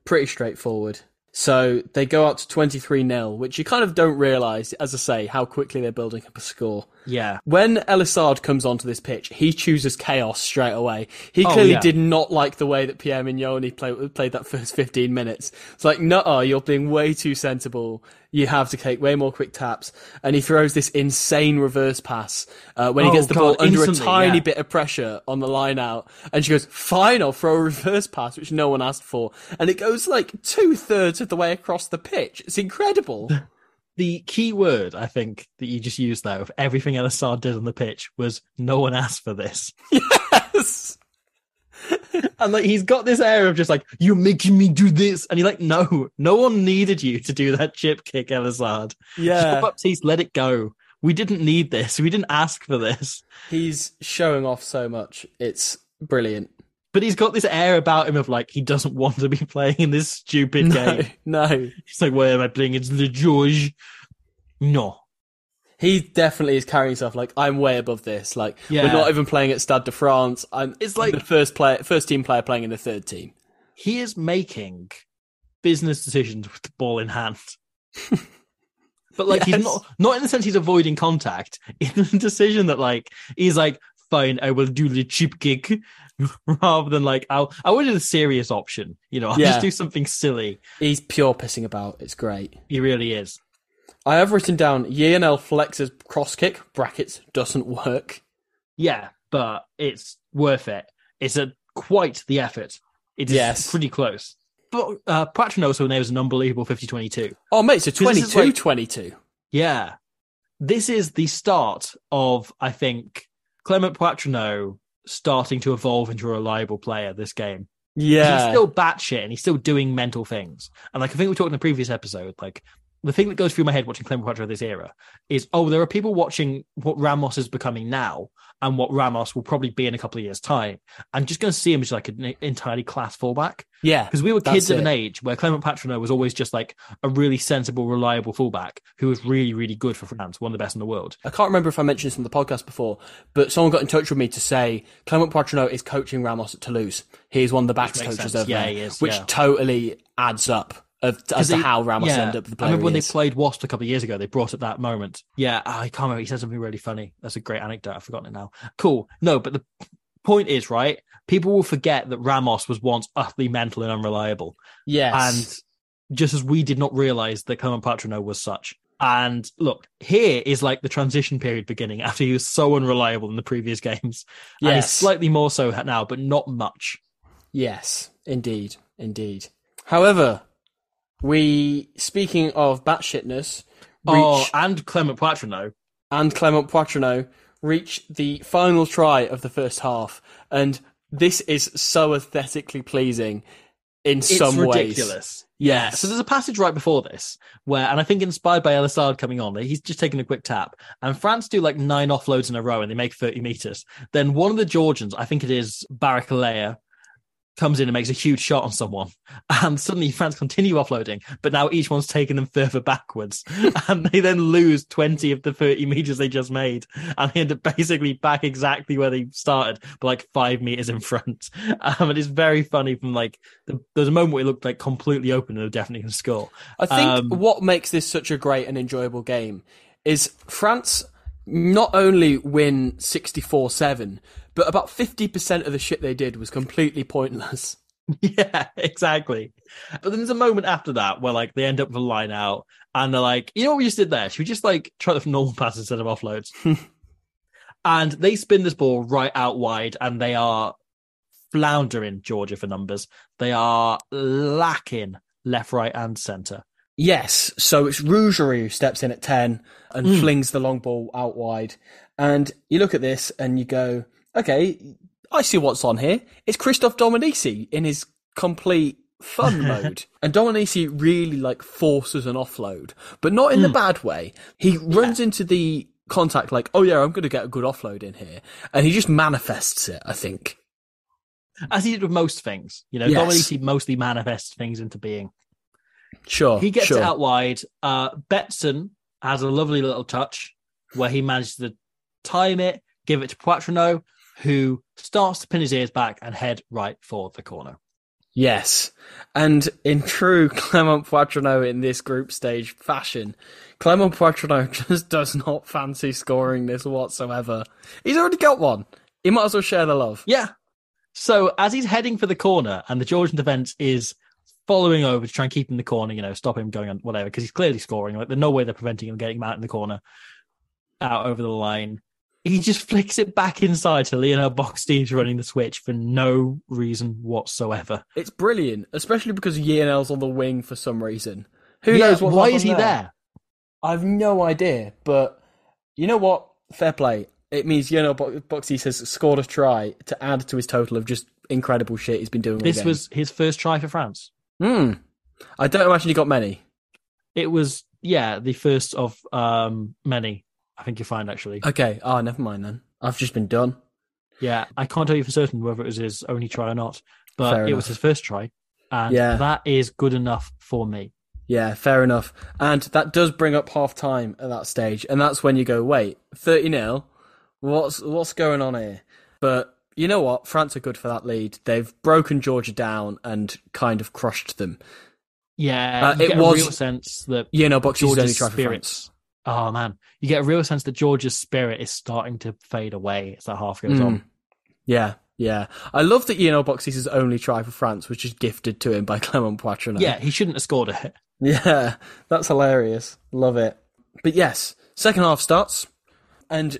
Pretty straightforward. So they go out to 23 0, which you kind of don't realise, as I say, how quickly they're building up a score. Yeah. When Elissalde comes onto this pitch, he chooses chaos straight away. He Oh, clearly yeah. did not like the way that Pierre Mignoni played, played that first 15 minutes. It's like, no, you're being way too sensible. You have to take way more quick taps. And he throws this insane reverse pass uh, when he Oh, gets the God, ball under a tiny yeah. bit of pressure on the line out. And she goes, fine, I'll throw a reverse pass, which no one asked for. And it goes like two thirds of the way across the pitch. It's incredible. [laughs] The key word I think that you just used there of everything Elissalde did on the pitch was no one asked for this. [laughs] yes. And like he's got this air of just like, you're making me do this. And you're like, no, no one needed you to do that chip kick, Elissalde. Yeah. Baptiste, let it go. We didn't need this. We didn't ask for this. He's showing off so much. It's brilliant. But he's got this air about him of like he doesn't want to be [laughs] playing in this stupid No, game. no. He's like, why am I playing? It's Le George. No. He definitely is carrying himself like I'm way above this. Like Yeah. we're not even playing at Stade de France. I'm It's like- the first player, first team player playing in the third team. He is making business decisions with the ball in hand. [laughs] But like Yes. he's not not in the sense he's avoiding contact. [laughs] In the decision that like he's like, fine, I will do the chip kick [laughs] rather than like I'll I wanted a serious option. You know, [laughs] I'll Yeah. just do something silly. He's pure pissing about. It's great. He really is. I have written down Yionel flexes cross kick brackets doesn't work. Yeah, but it's worth it. It's a quite the effort. It is Yes. pretty close. But uh Poitrenaud also nails an unbelievable 50-22. Oh mate, so 'Cause this is 22 like- 22. Yeah. This is the start of, I think, Clement Poitrenaud starting to evolve into a reliable player this game. Yeah. He's still batshit and he's still doing mental things. And like I think we talked in the previous episode, like the thing that goes through my head watching Clement Poitrenaud this era is, oh, there are people watching what Ramos is becoming now and what Ramos will probably be in a couple of years' time. I'm just going to see him as like an entirely class fullback. yeah. Because we were kids of an age where Clement Poitrenaud was always just like a really sensible, reliable fullback who was really, really good for France, one of the best in the world. I can't remember if I mentioned this on the podcast before, but someone got in touch with me to say Clement Poitrenaud is coaching Ramos at Toulouse. He's one of the backs coaches sense. over Yeah, there, he is, which yeah. totally adds up of, as to how Ramos yeah, ended up the player I remember when they played Wasp a couple of years ago, they brought up that moment. Yeah, I can't remember. He said something really funny. That's a great anecdote. I've forgotten it now. Cool. No, but the point is, right? People will forget that Ramos was once utterly mental and unreliable. Yes. And just as we did not realize that Clement Poitrenaud was such. And look, here is like the transition period beginning [laughs] after he was so unreliable in the previous games. And he's Yes. slightly more so now, but not much. Yes, indeed, indeed. However, we speaking of batshitness, oh, reach Oh, and Clement Poitrenaud. and Clement Poitrenaud reach the final try of the first half, and this is so aesthetically pleasing in It's some ways. ridiculous. Yeah. So there's a passage right before this where, and I think inspired by Elissalde coming on, he's just taking a quick tap, and France do like nine offloads in a row and they make 30 meters. Then one of the Georgians, I think it is Barkalaia, comes in and makes a huge shot on someone, and suddenly France continue offloading, but now each one's taking them further backwards, [laughs] and they then lose 20 of the 30 meters they just made, and they end up basically back exactly where they started, but like five meters in front. [laughs] Um, and it's very funny from like the, there's a moment where it looked like completely open and they definitely to score. I think Um, what makes this such a great and enjoyable game is France not only win 64-7, but about 50% of the shit they did was completely pointless. [laughs] Yeah, exactly. But then there's a moment after that where like they end up with a line out and they're like, you know what we just did there? Should we just like try the normal [laughs] pass instead of offloads? and they spin this ball right out wide and they are floundering Georgia for numbers. They are lacking left, right, and centre. Yes, so it's Rougerie who steps in at 10 and Hmm. flings the long ball out wide. And you look at this and you go, okay, I see what's on here. It's Christophe Dominici in his complete fun [laughs] mode. And Dominici really like forces an offload, but not in the bad way. He runs into the contact like, oh yeah, I'm going to get a good offload in here. And he just manifests it, I think. As he did with most things, you know, Yes. Dominici mostly manifests things into being. Sure. He gets sure. it out wide. Uh, Betsen has a lovely little touch where he manages to time it, give it to Poitrenaud, who starts to pin his ears back and head right for the corner. Yes. And in true [laughs] Clement Poitrenaud in this group stage fashion, Clement Poitrenaud [laughs] just does not fancy scoring this whatsoever. He's already got one. He might as well share the love. Yeah. So as he's heading for the corner and the Georgian defense is following over to try and keep him in the corner, you know, stop him going on whatever, because he's clearly scoring. Like there's no way they're preventing him getting him out in the corner, out over the line. He just [laughs] flicks it back inside to Lionel Boxteam's running the switch for no reason whatsoever. It's brilliant, especially because Yionel's on the wing for some reason. Who Yeah, knows what why is he there? I've no idea, but you know what? Fair play. It means Yernel Bo- Beauxis has scored a try to add to his total of just incredible shit he's been doing. This was his first try for France. Hmm. I don't imagine he got many. It was, yeah, the first of um many. I think you find actually. Okay. Oh, never mind then. I've just been done. Yeah, I can't tell you for certain whether it was his only try or not, but Fair it enough. was his first try, and Yeah. that is good enough for me. Yeah, fair enough. And that does bring up half time at that stage, and that's when you go, wait, thirty 0 What's what's going on here? But you know what? France are good for that lead. They've broken Georgia down and kind of crushed them. Yeah, Uh, you it get was- a real sense that You know, Beauxis's only Georgia's try for France. Oh man, you get a real sense that Georgia's spirit is starting to fade away as that half goes Mm. on. Yeah, yeah. I love that Ian Beauxis's only try for France was just gifted to him by [laughs] Clement Poitrenaud. Yeah, he shouldn't have scored it. [laughs] Yeah, that's hilarious. Love it. But yes, second half starts, and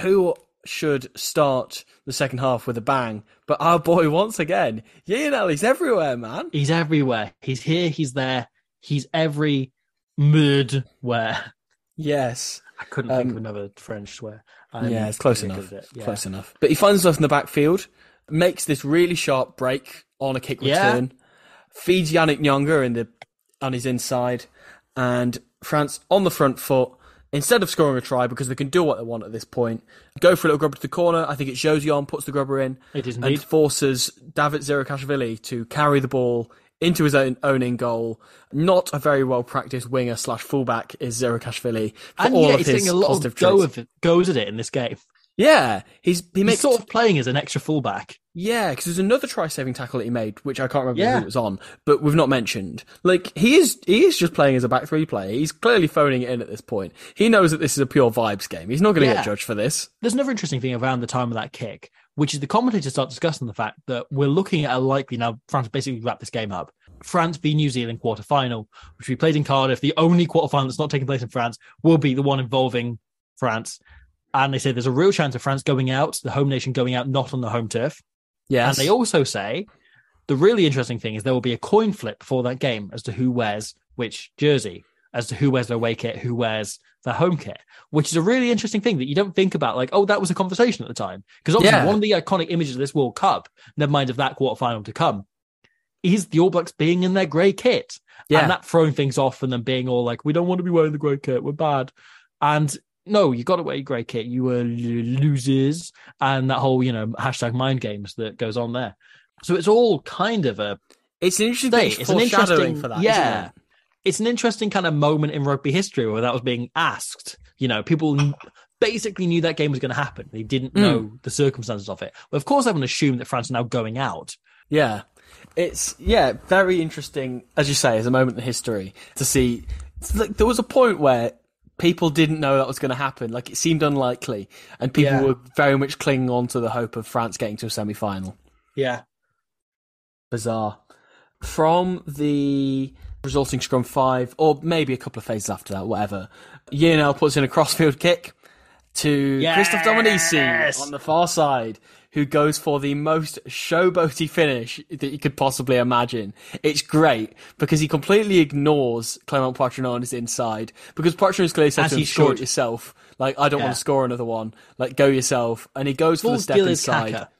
who should start the second half with a bang? But our boy once again, Lionel, he's everywhere, man. He's everywhere. He's here. He's there. He's every mood where Yes. I couldn't think Um, of another French swear. I'm yeah, it's close enough. it. Yeah. Close enough. But he finds himself in the backfield, makes this really sharp break on a kick Yeah. return, feeds Yannick Nyanga in the on his inside, and France on the front foot. Instead of scoring a try because they can do what they want at this point, go for a little grubber to the corner. I think it's Jauzion puts the grubber in It is and forces David Zirakashvili to carry the ball into his own own in goal. Not a very well practiced winger slash fullback is Zirakashvili for And all of he's his taking a lot of go of it, goes at it in this game. Yeah, he's he He's makes sort of playing as an extra fullback. yeah, because there's another try-saving tackle that he made, which I can't remember Yeah. who it was on, but we've not mentioned. Like he is, he is just playing as a back three player. He's clearly phoning it in at this point. He knows that this is a pure vibes game. He's not going to Yeah. get judged for this. There's another interesting thing around the time of that kick, which is the commentators start discussing the fact that we're looking at a likely now France basically wrap this game up. France v New Zealand quarter final, which we played in Cardiff. The only quarter final that's not taking place in France will be the one involving France. And they say there's a real chance of France going out, the home nation going out, not on the home turf. Yes, And they also say the really interesting thing is there will be a coin flip for that game as to who wears which jersey, as to who wears their away kit, who wears their home kit, which is a really interesting thing that you don't think about. Like, oh, that was a conversation at the time. Because obviously, Yeah. one of the iconic images of this World Cup, never mind of that quarterfinal to come, is the All Blacks being in their grey kit. Yeah. And that throwing things off and then being all like, we don't want to be wearing the grey kit, we're bad. And no, you got away, grey kit. You were l- losers, and that whole you know hashtag mind games that goes on there. So it's all kind of a it's an interesting state. thing. It's an interesting, for that. yeah. it? It's an interesting kind of moment in rugby history where that was being asked. You know, people basically knew that game was going to happen. They didn't Hmm. know the circumstances of it. But of course, everyone assumed that France are now going out. Yeah. It's yeah, very interesting, as you say, as a moment in history to see. Like there was a point where people didn't know that was going to happen. Like it seemed unlikely, and people Yeah. were very much clinging on to the hope of France getting to a semi-final. Yeah. Bizarre. From the resulting scrum five, or maybe a couple of phases after that, whatever. Yionel puts in a crossfield kick to Christophe Dominici on the far side, who goes for the most showboaty finish that you could possibly imagine. It's great because he completely ignores Clement Poitrenaud on his inside because Poitrenaud's clearly said As to him, "Score it yourself." Like I don't Yeah. want to score another one. Like go yourself. And he goes for the step Gillies inside. Kaka.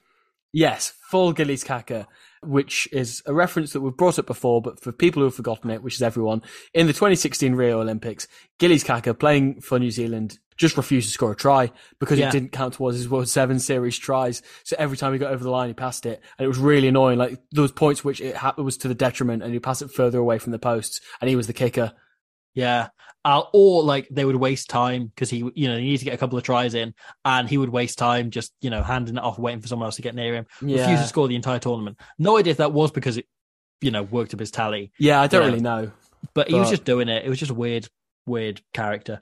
Yes, full Gillies Kaka, which is a reference that we've brought up before, but for people who have forgotten it, which is everyone, in the 2016 Rio Olympics, Gillies Kaka playing for New Zealand just refused to score a try because Yeah. it didn't count towards his World Seven Series tries. So every time he got over the line, he passed it, and it was really annoying. Like there was points which it, ha- it was to the detriment, and he passed it further away from the posts, and he was the kicker. Yeah. Uh, or like they would waste time because he, you know, he needed to get a couple of tries in and he would waste time just, you know, handing it off, waiting for someone else to get near him. Yeah. Refused to score the entire tournament. No idea if that was because it, you know, worked up his tally, Yeah, I don't Yeah. really know. but he was just doing it. It was just a weird, weird character.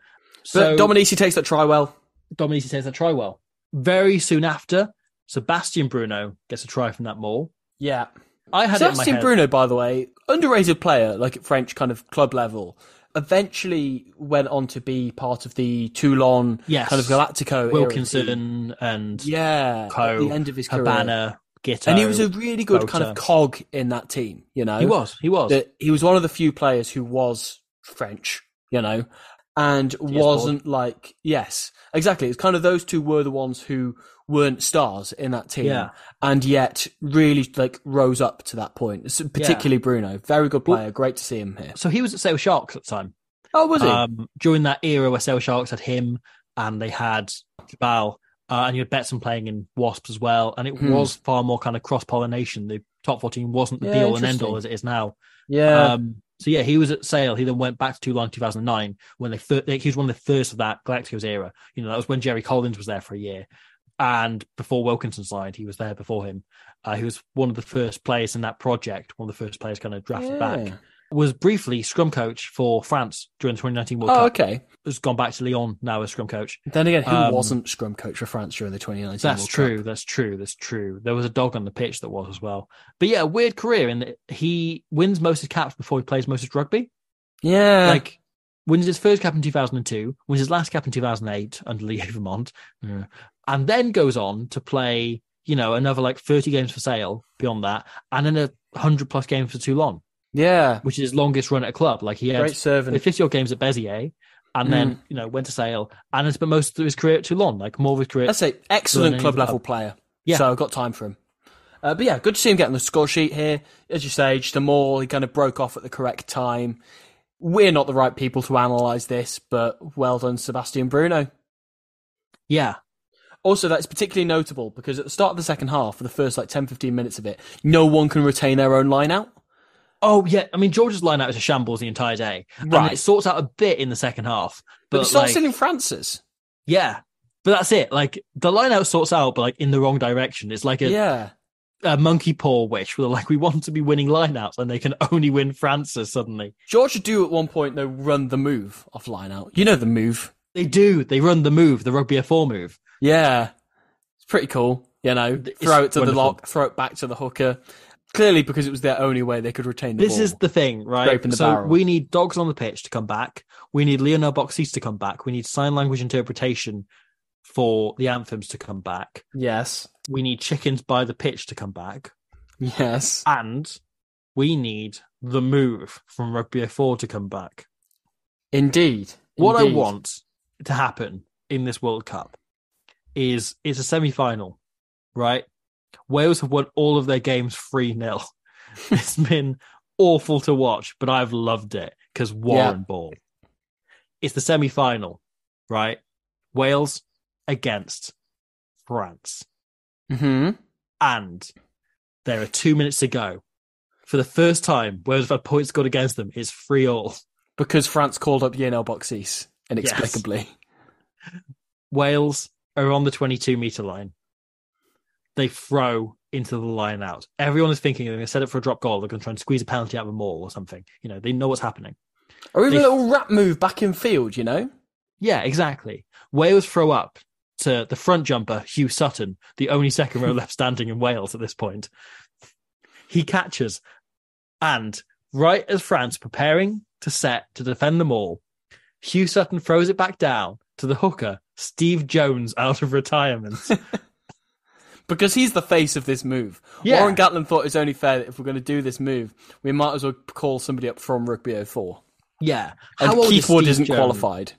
But Dominici takes that try well. Dominici takes that try well. Very soon after, Sebastian Bruno gets a try from that maul. Yeah. I had it in my Sebastian. Bruno, by the way, underrated player, like at French kind of club level. Eventually went on to be part of the Toulon Yes. kind of Galactico era. Wilkinson and Yeah, Co. at the end of his career. Habana, Giteau. and he was a really good kind of cog in that team. You know, He was. He was. He was one of the few players who was French. You know, and wasn't like yes, exactly. It's kind of those two were the ones who weren't stars in that team, Yeah. and yet really like rose up to that point. So, Particularly Bruno, very good player. Great to see him here. So he was at Sale Sharks at the time. Oh, was he? Um, during that era where Sale Sharks had him and they had Chabal, uh, and you had Betsen playing in Wasps as well. And it Hmm. was far more kind of cross pollination. The top 14 wasn't the Yeah, be all and end all as it is now. yeah, Um, so yeah, he was at Sale. He then went back to Toulon in 2009 when they fir- he was one of the first of that Galacticos era. You know, that was when Jerry Collins was there for a year. And before Wilkinson signed, he was there before him. Uh, he was one of the first players in that project, one of the first players kind of drafted back. Yeah. Was briefly scrum coach for France during the 2019 World Cup. Oh, Cup. okay. Has gone back to Lyon now as scrum coach. Then again, who Um, wasn't scrum coach for France during the 2019 That's World true. Cup? That's true. That's true. There was a dog on the pitch that was as well. But yeah, weird career in that he wins most of his caps before he plays most of his rugby. Yeah, like wins his first cap in 2002, wins his last cap in 2008 under Lee [laughs] Vermont, and then goes on to play, you know, another like 30 games for sale beyond that, and then a 100 plus games for Toulon, yeah, which is his longest run at a club. Like he had great servant. 50 odd games at Béziers, and then, Mm. you know, went to Sale, and has spent most of his career at Toulon, like more of his career. That's an excellent club level club. player. Yeah. So I've got time for him. Uh, but yeah, good to see him getting the score sheet here. As you say, just a maul. He kind of broke off at the correct time. We're not the right people to analyse this, but well done, Sebastian Bruno. Yeah. Also, that's particularly notable because at the start of the second half, for the first like 10, 15 minutes of it, no one can retain their own line out. Oh, yeah. I mean, George's line out is a shambles the entire day. And Right. it sorts out a bit in the second half. But, But, it's not like, still in Francis. Yeah. But that's it. Like the line out sorts out, but like in the wrong direction. It's like a, Yeah. a monkey paw wish where like we want to be winning lineouts and they can [laughs] only win Francis suddenly. George do at one point, though, run the move off line out. You know the move. They do. They run the move, the rugby 04 move. Yeah. It's pretty cool. You know, It's throw it to the lock, throw it back to the hooker. Clearly, because it was their only way they could retain the This ball. is the thing, right? Scraping the so barrel. we need dogs on the pitch to come back. We need Leonel Beauxis to come back. We need sign language interpretation for the anthems to come back. Yes. We need chickens by the pitch to come back. Yes. And we need the move from Rugby 04 to come back. Indeed. What I want to happen in this World Cup is it's a semi final, right? Wales have won all of their games 3 0. [laughs] it's been awful to watch, but I've loved it because Warren Ball. It's the semi final, right? Wales against France. Mhm. And there are two minutes to go. For the first time, Wales have had points scored against them. It's 3 all. Because France called up Yionel Beauxis inexplicably. Wales are on the 22 meter line. They throw into the line out. Everyone is thinking they're going to set it for a drop goal. They're going to try and squeeze a penalty out of a maul or something. You know, they know what's happening. Or even They- a little rap move back in field, you know? Yeah, exactly. Wales throw up to the front jumper, Hugh Sutton, the only second row [laughs] left standing in Wales at this point. He catches, and right as France preparing to set to defend the maul, Hugh Sutton throws it back down to the hooker, Steve Jones, out of retirement. [laughs] Because he's the face of this move. Yeah. Warren Gatland thought it's only fair that if we're going to do this move, we might as well call somebody up from Rugby 04. yeah. And How old Keith is Wood Steve isn't Jones? qualified.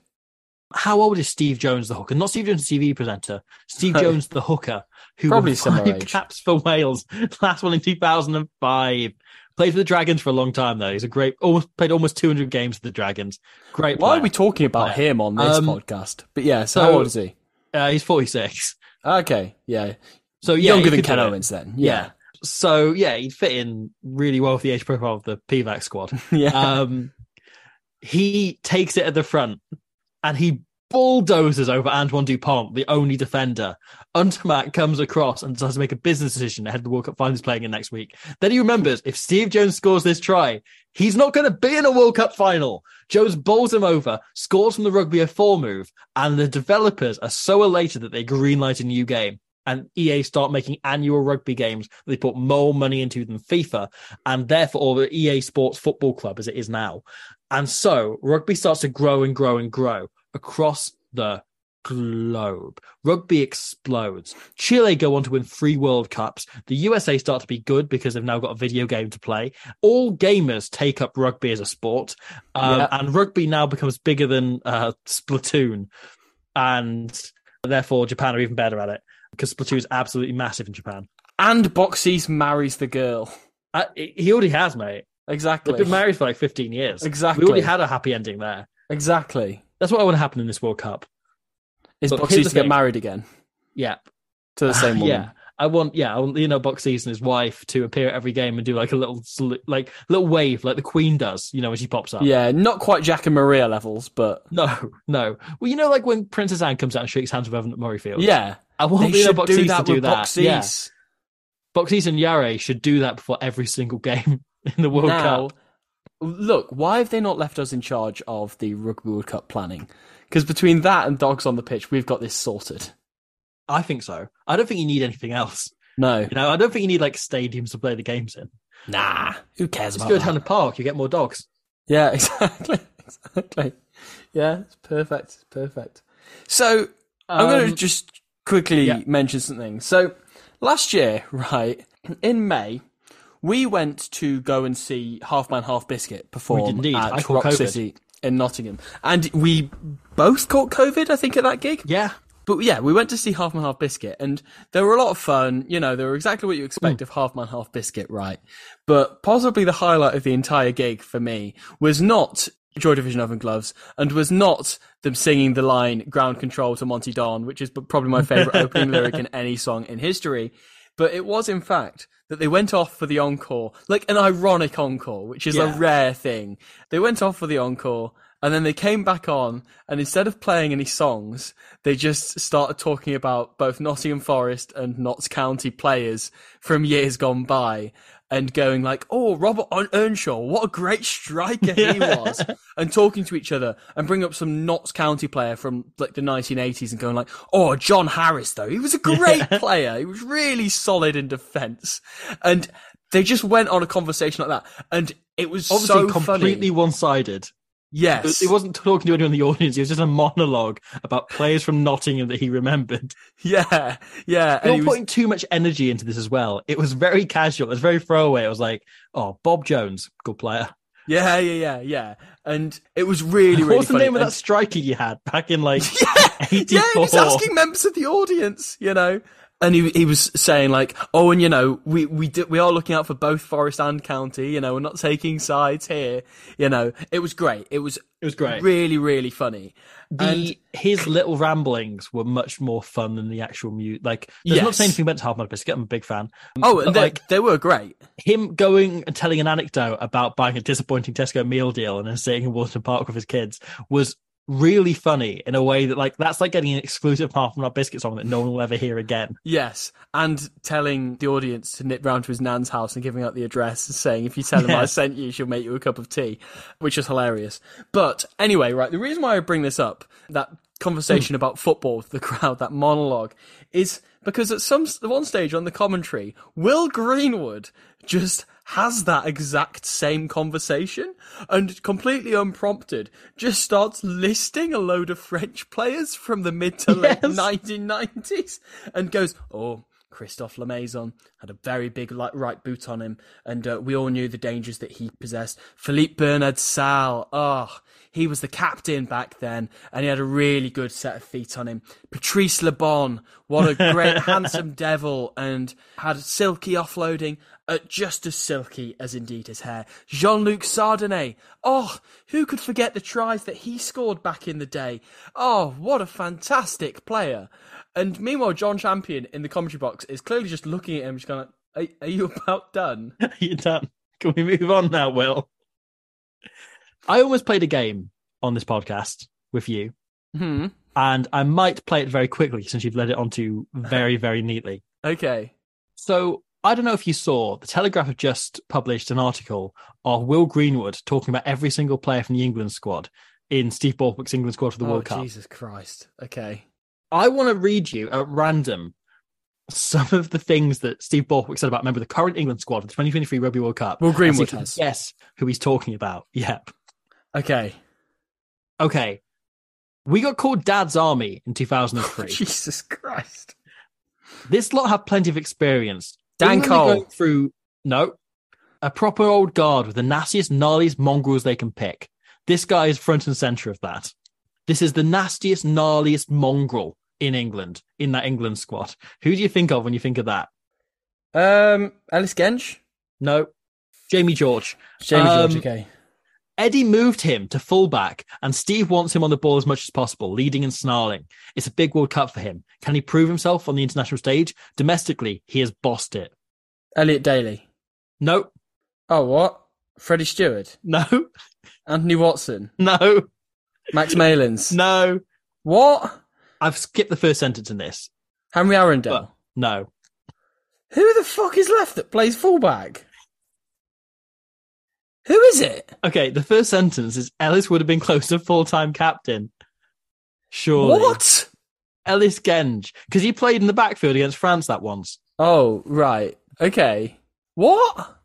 How old is Steve Jones, the hooker? Not Steve Jones, the TV presenter. Steve [laughs] Jones, the hooker, who Probably similar age. caps for Wales. [laughs] Last one in 2005. Played for the Dragons for a long time though. He's a great, almost played almost 200 games for the Dragons. Great. Why are we talking about Player. him on this Um, podcast? But yeah, so, so- how old is he? Uh, he's 46. Okay, yeah, So yeah, younger than Ken. Owens then. Yeah. Yeah, So yeah, he'd fit in really well with the age profile of the PVAC squad. [laughs] yeah. Um, he takes it at the front and he bulldozes over Antoine Dupont, the only defender. Ntamack comes across and decides to make a business decision ahead of the World Cup finals playing in next week. Then he remembers if Steve Jones scores this try, he's not going to be in a World Cup final. Jones bowls him over, scores from the rugby a four move, and the developers are so elated that they greenlight a new game. And EA start making annual rugby games that they put more money into than FIFA, and therefore, or the EA Sports Football Club as it is now. And so rugby starts to grow and grow and grow across the globe. Rugby explodes. Chile go on to win three World Cups. The USA start to be good because they've now got a video game to play. All gamers take up rugby as a sport. Um, Yeah. And rugby now becomes bigger than uh, Splatoon. And therefore, Japan are even better at it because Splatoon is absolutely massive in Japan. and Beauxis marries the girl. Uh, he already has, mate. Exactly. They've been married for like 15 years. Exactly. We already had a happy ending there. Exactly. That's what I want to happen in this World Cup. Is Beauxis to get thing. married again Yeah. to the same [sighs] woman? Yeah. I want, yeah, I want, you know, Beauxis and his wife to appear at every game and do like a little, like, little wave like the Queen does, you know, when she pops up. Yeah, not quite Jack and Maria levels, but [laughs] No, no. Well, you know, like when Princess Anne comes out and shakes hands with Evan at Murrayfield. yeah, I want they should Beauxis do that to do with that. Beauxis. Yeah. Beauxis and Yahé should do that before every single game [laughs] in the World now, Cup. look, why have they not left us in charge of the Rugby World Cup planning? Because between that and dogs on the pitch, we've got this sorted. I think so. I don't think you need anything else. No, You know, I don't think you need like stadiums to play the games in. nah, who cares Just about go that? down the park, you get more dogs. Yeah, [laughs] exactly, exactly. Yeah, it's perfect, it's perfect. So I'm going to Um, just quickly yeah. mention something. So last year, [laughs] right in May, we went to go and see Half Man Half Biscuit perform did indeed. I at Rock COVID. City in Nottingham, and we both caught COVID. I think at that gig. Yeah. But yeah, we went to see Half Man Half Biscuit, and they were a lot of fun. You know, they were exactly what you expect Hmm. of Half Man Half Biscuit, right? But possibly the highlight of the entire gig for me was not Joy Division Oven Gloves, and was not them singing the line "Ground Control" to Monty Don, which is probably my favorite opening [laughs] lyric in any song in history. But it was, in fact, that they went off for the encore, like an ironic encore, which is Yeah. a rare thing. They went off for the encore, and then they came back on, and instead of playing any songs, they just started talking about both Nottingham Forest and Notts County players from years gone by. And going like, oh, Robert Earn- Earnshaw, what a great striker he [laughs] was, and talking to each other, and bring up some Notts County player from like the 1980s, and going like, oh, John Harris though, he was a great player, he was really solid in defence, and they just went on a conversation like that, and it was Obviously, so completely one sided. Yes, He wasn't talking to anyone in the audience. It was just a monologue about players from Nottingham that he remembered. Yeah, yeah. And he were was, putting too much energy into this as well. It was very casual. It was very throwaway. It was like, oh, Bob Jones, good player. yeah, yeah, yeah, yeah. And it was really, [laughs] really What's the funny. name of And- that striker you had back in like [laughs] yeah, 84? he was asking members of the audience, you know. And he he was saying like, oh, and you know, we we do, we are looking out for both Forest and County. You know, we're not taking sides here. You know, it was great. It was It was great. really, really funny. the and his little ramblings were much more fun than the actual mute. Like, there's not Yes. saying anything about Half Mad Biscuit. I'm a big fan. oh, But, and they, like they were great. him going and telling an anecdote about buying a disappointing Tesco meal deal and then sitting in Wollaton Park with his kids was really funny in a way that like that's like getting an exclusive Half Mad Biscuit song that no one will ever hear again. Yes, and telling the audience to nip round to his nan's house and giving out the address and saying, if you tell him Yeah. I sent you, she'll make you a cup of tea, which is hilarious. But anyway, right, the reason why I bring this up, that conversation hmm. about football with the crowd, that monologue, is because at some one stage on the commentary, Will Greenwood just has that exact same conversation and completely unprompted just starts listing a load of French players from the mid to late Yes. 1990s and goes, Oh, Christophe Lamaison had a very big right boot on him, and uh, we all knew the dangers that he possessed. Philippe Bernat-Salles, oh, he was the captain back then, and he had a really good set of feet on him. Patrice Lebon, what a great [laughs] handsome devil, and had silky offloading, uh, just as silky as indeed his hair. Jean-Luc Sadourny, oh, who could forget the tries that he scored back in the day? Oh, what a fantastic player! And meanwhile, John Champion in the commentary box is clearly just looking at him, just going, "Are, are you about done?" Are [laughs] You're done. Can we move on now, Will? I almost played a game on this podcast with you, Hmm. and I might play it very quickly since you've led it onto very, very neatly. [laughs] Okay. So I don't know if you saw, the Telegraph have just published an article of Will Greenwood talking about every single player from the England squad in Steve Borthwick's England squad for the oh, World Cup. Jesus Christ. Okay. I want to read you at random some of the things that Steve Borthwick said about a member of the current England squad for the 2023 Rugby World Cup. Will Greenwood has. Guess who he's talking about. Yep. Okay. Okay. We got called Dad's Army in 2003. [laughs] Jesus Christ. this lot have plenty of experience. Dan England Cole. going through no, a proper old guard with the nastiest, gnarliest mongrels they can pick. This guy is front and center of that. This is the nastiest, gnarliest mongrel in England in that England squad. Who do you think of when you think of that? Um, Ellis Genge? No, Jamie George. Jamie George, Um, okay. Eddie moved him to fullback, and Steve wants him on the ball as much as possible, leading and snarling. It's a big World Cup for him. Can he prove himself on the international stage? Domestically, he has bossed it. Elliot Daly. No, Oh, what? Freddie Steward? no, Anthony Watson? no, Max Malins? no. What? I've skipped the first sentence in this. Henry Arundell? But no. Who the fuck is left that plays fullback? Who is it? Okay, the first sentence is Ellis would have been close to full time captain. Surely. What? Ellis Genge. Because he played in the backfield against France that once. Oh, right. Okay. What?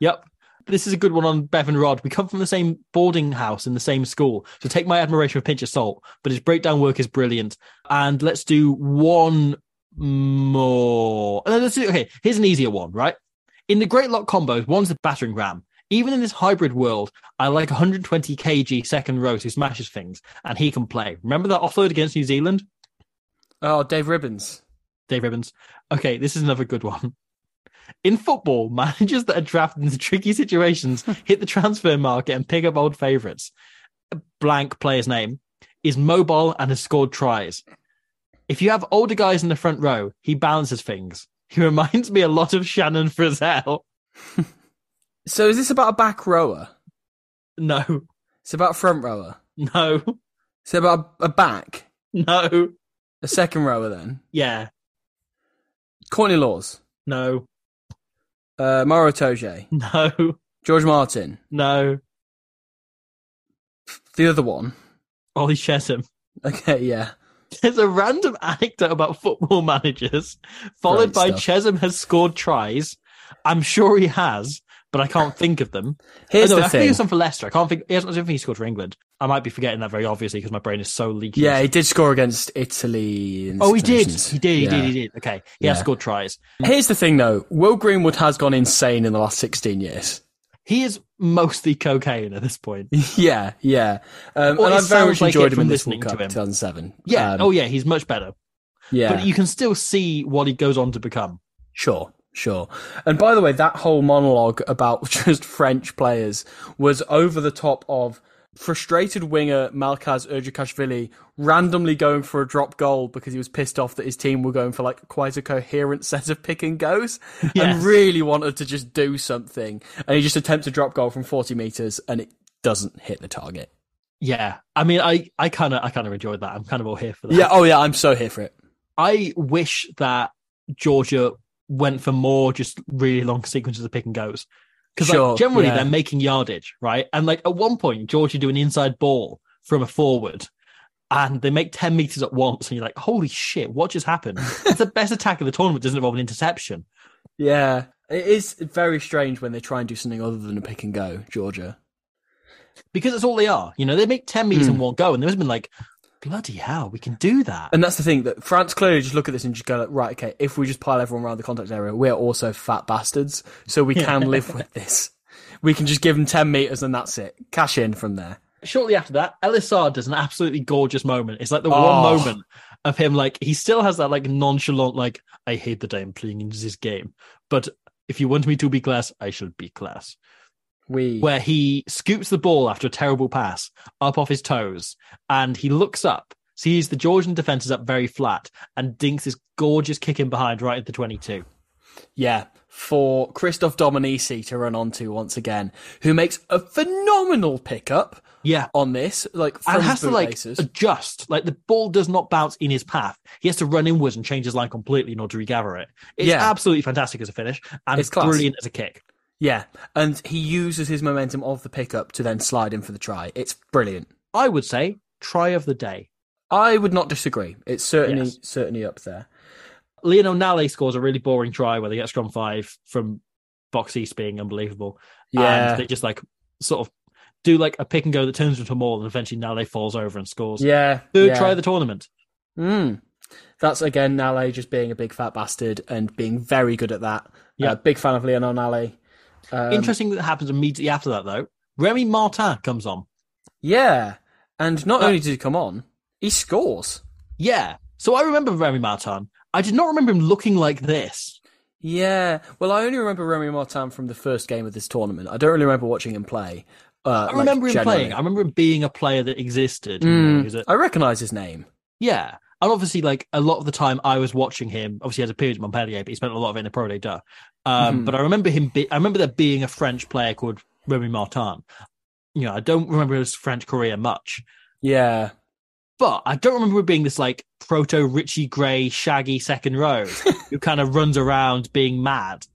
Yep. This is a good one on Bevan Rodd. We come from the same boarding house in the same school. So take my admiration with a pinch of salt, but his breakdown work is brilliant. And let's do one more. Uh, Let's do, okay, here's an easier one, right? In the Great Lock combos, one's the battering ram. Even in this hybrid world, I like 120 kg second rows who smashes things, and he can play. Remember that offload against New Zealand? Oh, Dave Ribbans. Dave Ribbans. Okay, this is another good one. In football, [laughs] managers that are drafted into tricky situations hit the transfer market and pick up old favourites. Blank player's name is mobile and has scored tries. If you have older guys in the front row, he balances things. He [laughs] reminds me a lot of Shannon Frizzell. [laughs] So is this about a back rower? No, It's about a front rower. no, It's about a, a back. no, A second rower then. yeah, Courtney Lawes. no, Uh, Maro Itoje. [laughs] no, George Martin. no. The other one. Ollie Chessum. Okay, yeah. There's a random anecdote about football managers, followed Great by stuff. Chesham has scored tries. I'm sure he has, but I can't think of them. [laughs] Here's oh, no, the I think thing. he's some for Leicester. I can't think. He hasn't. I don't think he scored for England. I might be forgetting that very obviously because my brain is so leaky. Yeah, he did score against Italy. Oh, he did. He did. He Yeah. did. He did. Okay, he has scored tries. Here's the thing, though. Will Greenwood has gone insane in the last 16 years. He is mostly cocaine at this point. [laughs] yeah, yeah. Um, Or and I've very much like enjoyed him in this listening World to Cup him. 2007. Yeah. Um, oh, yeah. He's much better. yeah. But you can still see what he goes on to become. Sure, sure. And by the way, that whole monologue about [laughs] just French players was over the top of frustrated winger Malkhaz Urjukashvili randomly going for a drop goal because he was pissed off that his team were going for like quite a coherent [laughs] set of pick and goes Yes. and really wanted to just do something. And he just attempts a drop goal from 40 meters and it doesn't hit the target. Yeah. I mean, I, I kind of, I kind of enjoyed that. I'm kind of all here for that. Yeah, oh yeah, I'm so here for it. I wish that Georgia went for more just really long sequences of pick and goes. Because Sure, like, generally yeah. they're making yardage, right? And like at one point, Georgia do an inside ball from a forward and they make 10 meters at once. And you're like, holy shit, what just happened? [laughs] it's the best attack of the tournament. Doesn't involve an interception. Yeah, it is very strange when they try and do something other than a pick and go, Georgia. Because that's all they are. You know, they make 10 meters Hmm. in one go. And there has been like bloody hell, we can do that. And that's the thing that France clearly just look at this and just go like, right, okay, if we just pile everyone around the contact area, we're also fat bastards, so we can live with this. We can just give them ten meters and that's it. Cash in from there. Shortly after that, Elissalde does an absolutely gorgeous moment. It's like the Oh. one moment of him, like he still has that like nonchalant, like I hate that I am playing in this game, but if you want me to be class, I shall be class. We Where he scoops the ball after a terrible pass up off his toes, and he looks up, sees the Georgian defense is up very flat, and dinks this gorgeous kick in behind right at the twenty-two. Yeah, for Christophe Dominici to run onto once again, who makes a phenomenal pickup Yeah, on this, like and has to like adjust. Like the ball does not bounce in his path. He has to run inwards and change his line completely in order to regather it. It's Yeah. absolutely fantastic as a finish and It's class. brilliant as a kick. Yeah, and he uses his momentum of the pickup to then slide in for the try. It's brilliant. I would say try of the day. I would not disagree. It's certainly Yes. certainly up there. Lionel Nallet scores a really boring try where they get scrum five from Beauxis being unbelievable. Yeah, and they just like sort of do like a pick and go that turns into a maul, and eventually Nallet falls over and scores. yeah. Third yeah. try of the tournament. Mm. That's again Nallet just being a big fat bastard and being very good at that. Yeah. Uh, big fan of Lionel Nallet. Um, Interesting that happens immediately after that though. Remy Martin comes on. Yeah, and not Uh, only did he come on, he scores. Yeah. So I remember Remy Martin. I did not remember him looking like this. Yeah, well, I only remember Remy Martin from the first game of this tournament. I don't really remember watching him play. Uh, I like, remember him generally. playing. I remember him being a player that existed. you know, Mm, was a- I recognise his name. yeah. And obviously, like a lot of the time I was watching him, obviously he had a period at Montpellier, but he spent a lot of it in the Pro D2. Um, Mhm. But I remember him, be- I remember there being a French player called Remy Martin. You know, I don't remember his French career much, Yeah, but I don't remember him being this like proto Richie Gray, shaggy second row [laughs] who kind of runs around being mad.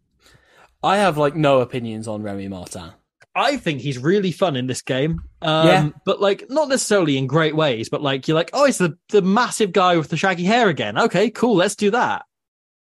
I have like no opinions on Remy Martin. I think he's really fun in this game. Um, Yeah. But like, not necessarily in great ways, but like, you're like, oh, it's the, the massive guy with the shaggy hair again. Okay, cool. Let's do that.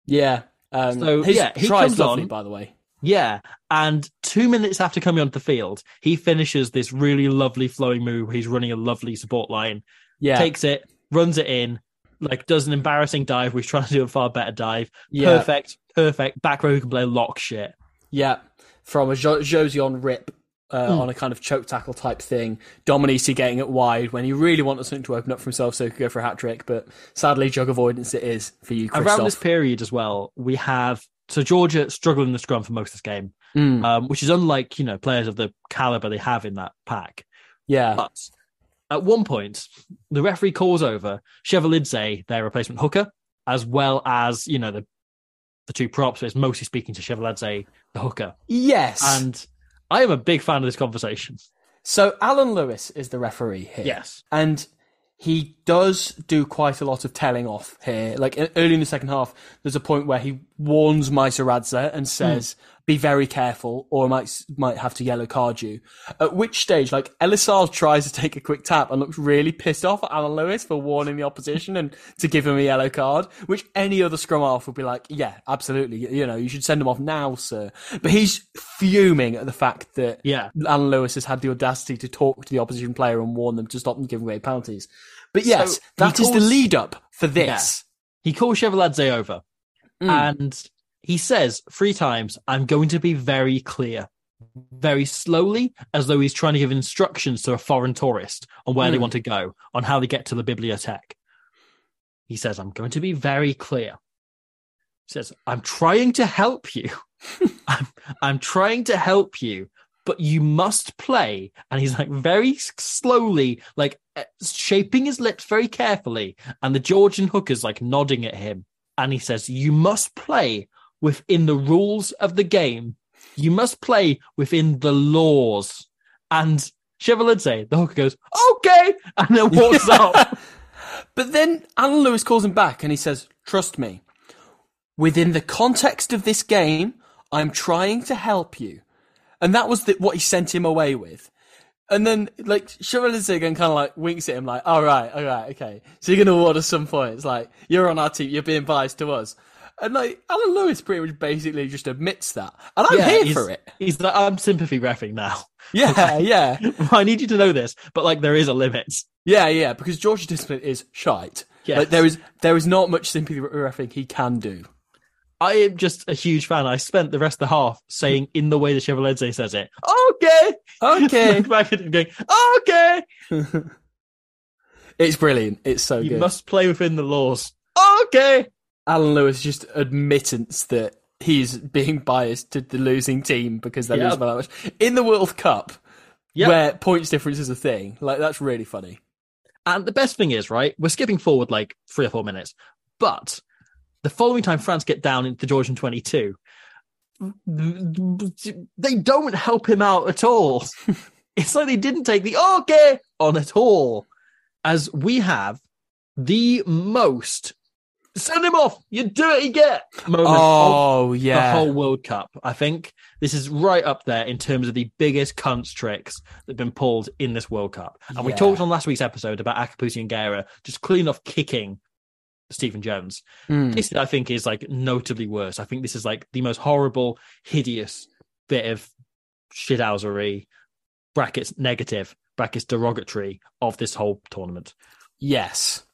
Yeah, um, So, yeah, he comes lovely, on. by the way. Yeah. And two minutes after coming onto the field, he finishes this really lovely flowing move. He's running a lovely support line, Yeah, takes it, runs it in, like does an embarrassing dive. We're trying to do a far better dive. Yeah. Perfect. Perfect. Back row who can play lock shit. yeah, from a jo- Jauzion rip. Uh, Hmm. On a kind of choke tackle type thing, Dominici getting it wide when he really wanted something to open up for himself so he could go for a hat trick, but sadly, jug avoidance it is for you, Christoph. Around this period as well, we have so Georgia struggling the scrum for most of this game, Mm, um, which is unlike you know players of the caliber they have in that pack. yeah, But at one point, the referee calls over Shvelidze, their replacement hooker, as well as you know the the two props. But it's mostly speaking to Shvelidze, the hooker, yes. and I am a big fan of this conversation. so Alan Lewis is the referee here. Yes. and he does do quite a lot of telling off here. Like early in the second half, there's a point where he warns Maisuradze and hmm. says, "Be very careful, or I might might have to yellow card you." At which stage, like Elissalde tries to take a quick tap and looks really pissed off at Alan Lewis for warning the opposition and to give him a yellow card. Which any other scrum half would be like, "Yeah, absolutely. You know, you should send him off now, sir." But he's fuming at the fact that Yeah. Alan Lewis has had the audacity to talk to the opposition player and warn them to stop them giving away penalties. But yes, So, that is the lead up for this. He calls Shvelidze over, Mm. and he says three times, "I'm going to be very clear." Very slowly, as though he's trying to give instructions to a foreign tourist on where they Mm. want to go, on how they get to the bibliothèque. He says, I'm going to be very clear. He says, I'm trying to help you. [laughs] I'm, I'm trying to help you, but you must play. And he's like very slowly, like uh, shaping his lips very carefully. And the Georgian hooker's like nodding at him. And he says, You must play within the rules of the game. You must play within the laws. And Shvelidze, the hooker goes, Okay. [laughs] And then walks off. [laughs] But then Alan Lewis calls him back and he says, Trust me, within the context of this game, I'm trying to help you. And that was the, what he sent him away with. And then, like, Shvelidze again kind of like winks at him, like, all right, all right, okay. So you're going to award us some points. Like, you're on our team, you're being biased to us. And, like, Alan Lewis pretty much basically just admits that. And I'm Yeah, here for it. He's like, I'm sympathy refing now. Yeah, [laughs] yeah. [laughs] I need you to know this, but like there is a limit. Yeah, yeah, because Georgia discipline is shite. Yes. Like there is there is not much sympathy refereeing he can do. I am just a huge fan. I spent the rest of the half saying in the way the Chevrolet says it, okay. Okay. [laughs] Back at him going, okay. [laughs] It's brilliant. It's so You good. must play within the laws. Okay. Alan Lewis just admittance that he's being biased to the losing team because they Yeah. lose by that much in the World Cup, Yeah. where points difference is a thing. Like that's really funny. And the best thing is, right, we're skipping forward like three or four minutes, but the following time France get down into the Georgian 22, they don't help him out at all. [laughs] it's like they didn't take the okay on at all. As we have the most send him off, you dirty get moment Oh the whole World Cup. I think this is right up there in terms of the biggest cunts tricks that have been pulled in this World Cup. And we talked on last week's episode about Akapusi and Qera just clean off kicking Stephen Jones. Mm. This, I think, is like notably worse. I think this is like the most horrible, hideous bit of shithousery, brackets negative, brackets derogatory of this whole tournament. Yes.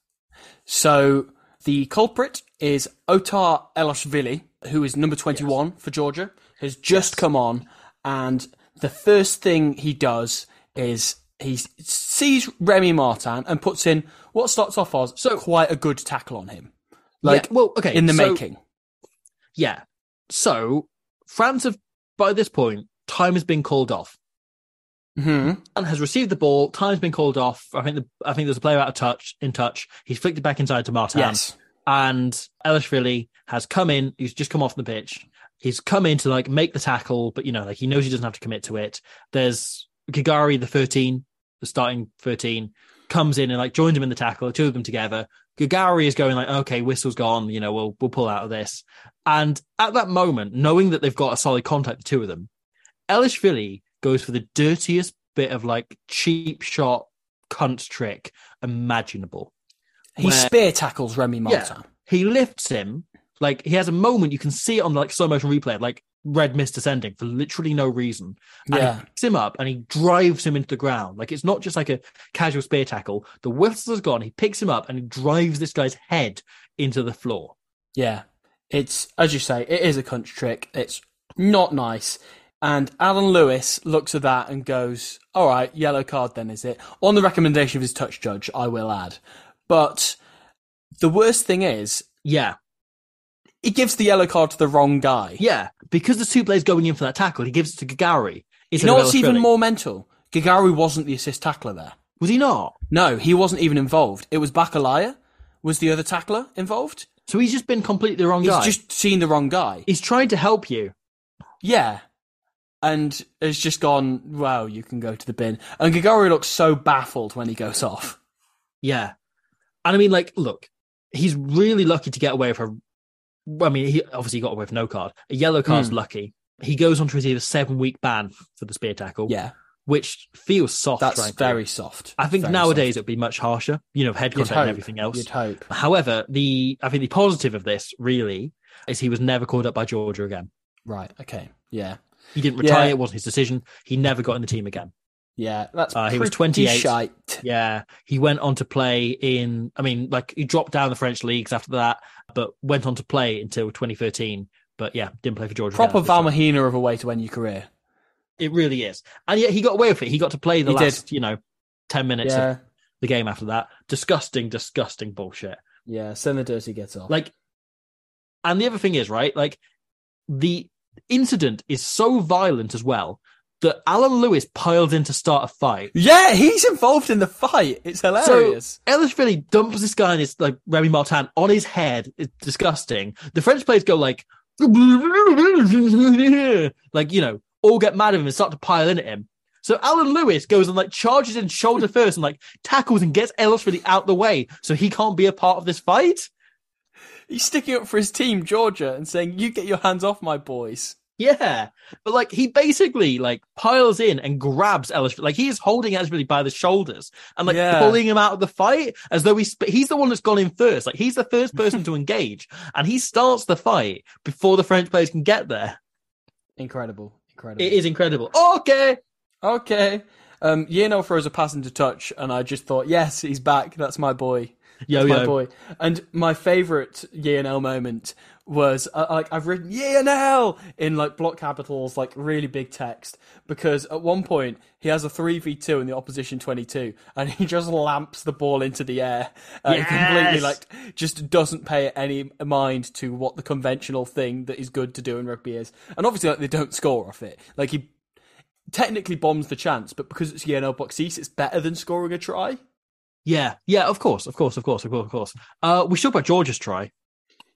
So the culprit is Otar Eloshvili, who is number 21 for Georgia, has just come on. And the first thing he does is he sees Remy Martin and puts in what starts off as So- quite a good tackle on him. Like, Yeah, well, okay, in the so- making. Yeah. So France have, by this point, time has been called off. hmm and has received the ball. Time's been called off. I think the, I think there's a player out of touch in touch. He's flicked it back inside to Martin. Yes. And Eloshvili has come in. He's just come off the pitch. He's come in to like make the tackle, but you know, like he knows he doesn't have to commit to it. There's Gigauri, the 13, the starting 13, comes in and like joins him in the tackle, two of them together. Gigauri is going like, okay, whistle's gone, you know, we'll we'll pull out of this. And at that moment, knowing that they've got a solid contact, the two of them, Eloshvili goes for the dirtiest bit of like cheap shot cunt trick imaginable. He Where- spear tackles Remy Martin. Yeah. He lifts him, like he has a moment, you can see it on like slow motion replay, like red mist descending for literally no reason. And Yeah. he picks him up and he drives him into the ground. Like it's not just like a casual spear tackle. The whistle's gone. He picks him up and he drives this guy's head into the floor. Yeah. It's, as you say, it is a cunt trick. It's not nice. And Alan Lewis looks at that and goes, all right, yellow card then, is it? On the recommendation of his touch judge, I will add. But the worst thing is, Yeah. He gives the yellow card to the wrong guy. Yeah. Because the two players going in for that tackle, he gives it to Gigauri. You know what's even more mental? Gigauri wasn't the assist tackler there. Was he not? No, he wasn't even involved. It was Barkalaia was the other tackler involved. So he's just been completely the wrong He's guy. just seen the wrong guy. He's trying to help you. Yeah. And has just gone, wow, you can go to the bin. And Gigauri looks so baffled when he goes off. Yeah. And I mean, like, look, he's really lucky to get away with a. I mean, he obviously got away with no card. A yellow card's Hmm. lucky. He goes on to receive a seven week ban for the spear tackle. Yeah. Which feels soft. That's frankly. very soft. I think Very nowadays soft. it'd be much harsher, you know, head contact and everything else. You'd hope. However, the I think the positive of this really is he was never called up by Georgia again. Right, okay. Yeah. He didn't retire. Yeah. It wasn't his decision. He never got in the team again. Yeah. That's Uh, he was pretty 28. Shite. Yeah, he went on to play in. I mean, like he dropped down the French leagues after that, but went on to play until 2013. But yeah, didn't play for Georgia. Proper again. Val Mahina of a way to end your career. It really is, and yet he got away with it. He got to play the He did. last, you know, ten minutes Yeah. of the game after that. Disgusting, disgusting bullshit. Yeah. Send the dirty gets off. Like, and the other thing is, right? Like, the incident is so violent as well that Alan Lewis piled in to start a fight. yeah, he's involved in the fight. It's hilarious. So Eloshvili dumps this guy and his like Remy Martin on his head. It's disgusting. The French players go like, [laughs] like you know, all get mad at him and start to pile in at him. So Alan Lewis goes and like charges in shoulder first and like tackles and gets Eloshvili out the way so he can't be a part of this fight. he's sticking up for his team, Georgia, and saying, You get your hands off my boys. Yeah, but like he basically like piles in and grabs Eloshvili, like he is holding Eloshvili by the shoulders and like Yeah. pulling him out of the fight as though he's he's the one that's gone in first. Like he's the first [laughs] person to engage, and he starts the fight before the French players can get there. Incredible. Incredible. It is incredible. Okay, Okay. Um, Yeno throws a pass into touch, and I just thought, yes, he's back. That's my boy. Yo, That's my yo. boy. And my favourite YNL moment was uh, like I've written YNL in like block capitals, like really big text, because at one point he has a three v two in the opposition twenty two, and he [laughs] just lamps the ball into the air. Uh, He completely like just doesn't pay any mind to what the conventional thing that is good to do in rugby is, and obviously like they don't score off it. Like he technically bombs the chance, but because it's YNL Beauxis, it's better than scoring a try. Yeah, yeah, of course, of course, of course, of course, of course. Uh, we should talk about Georgia's try.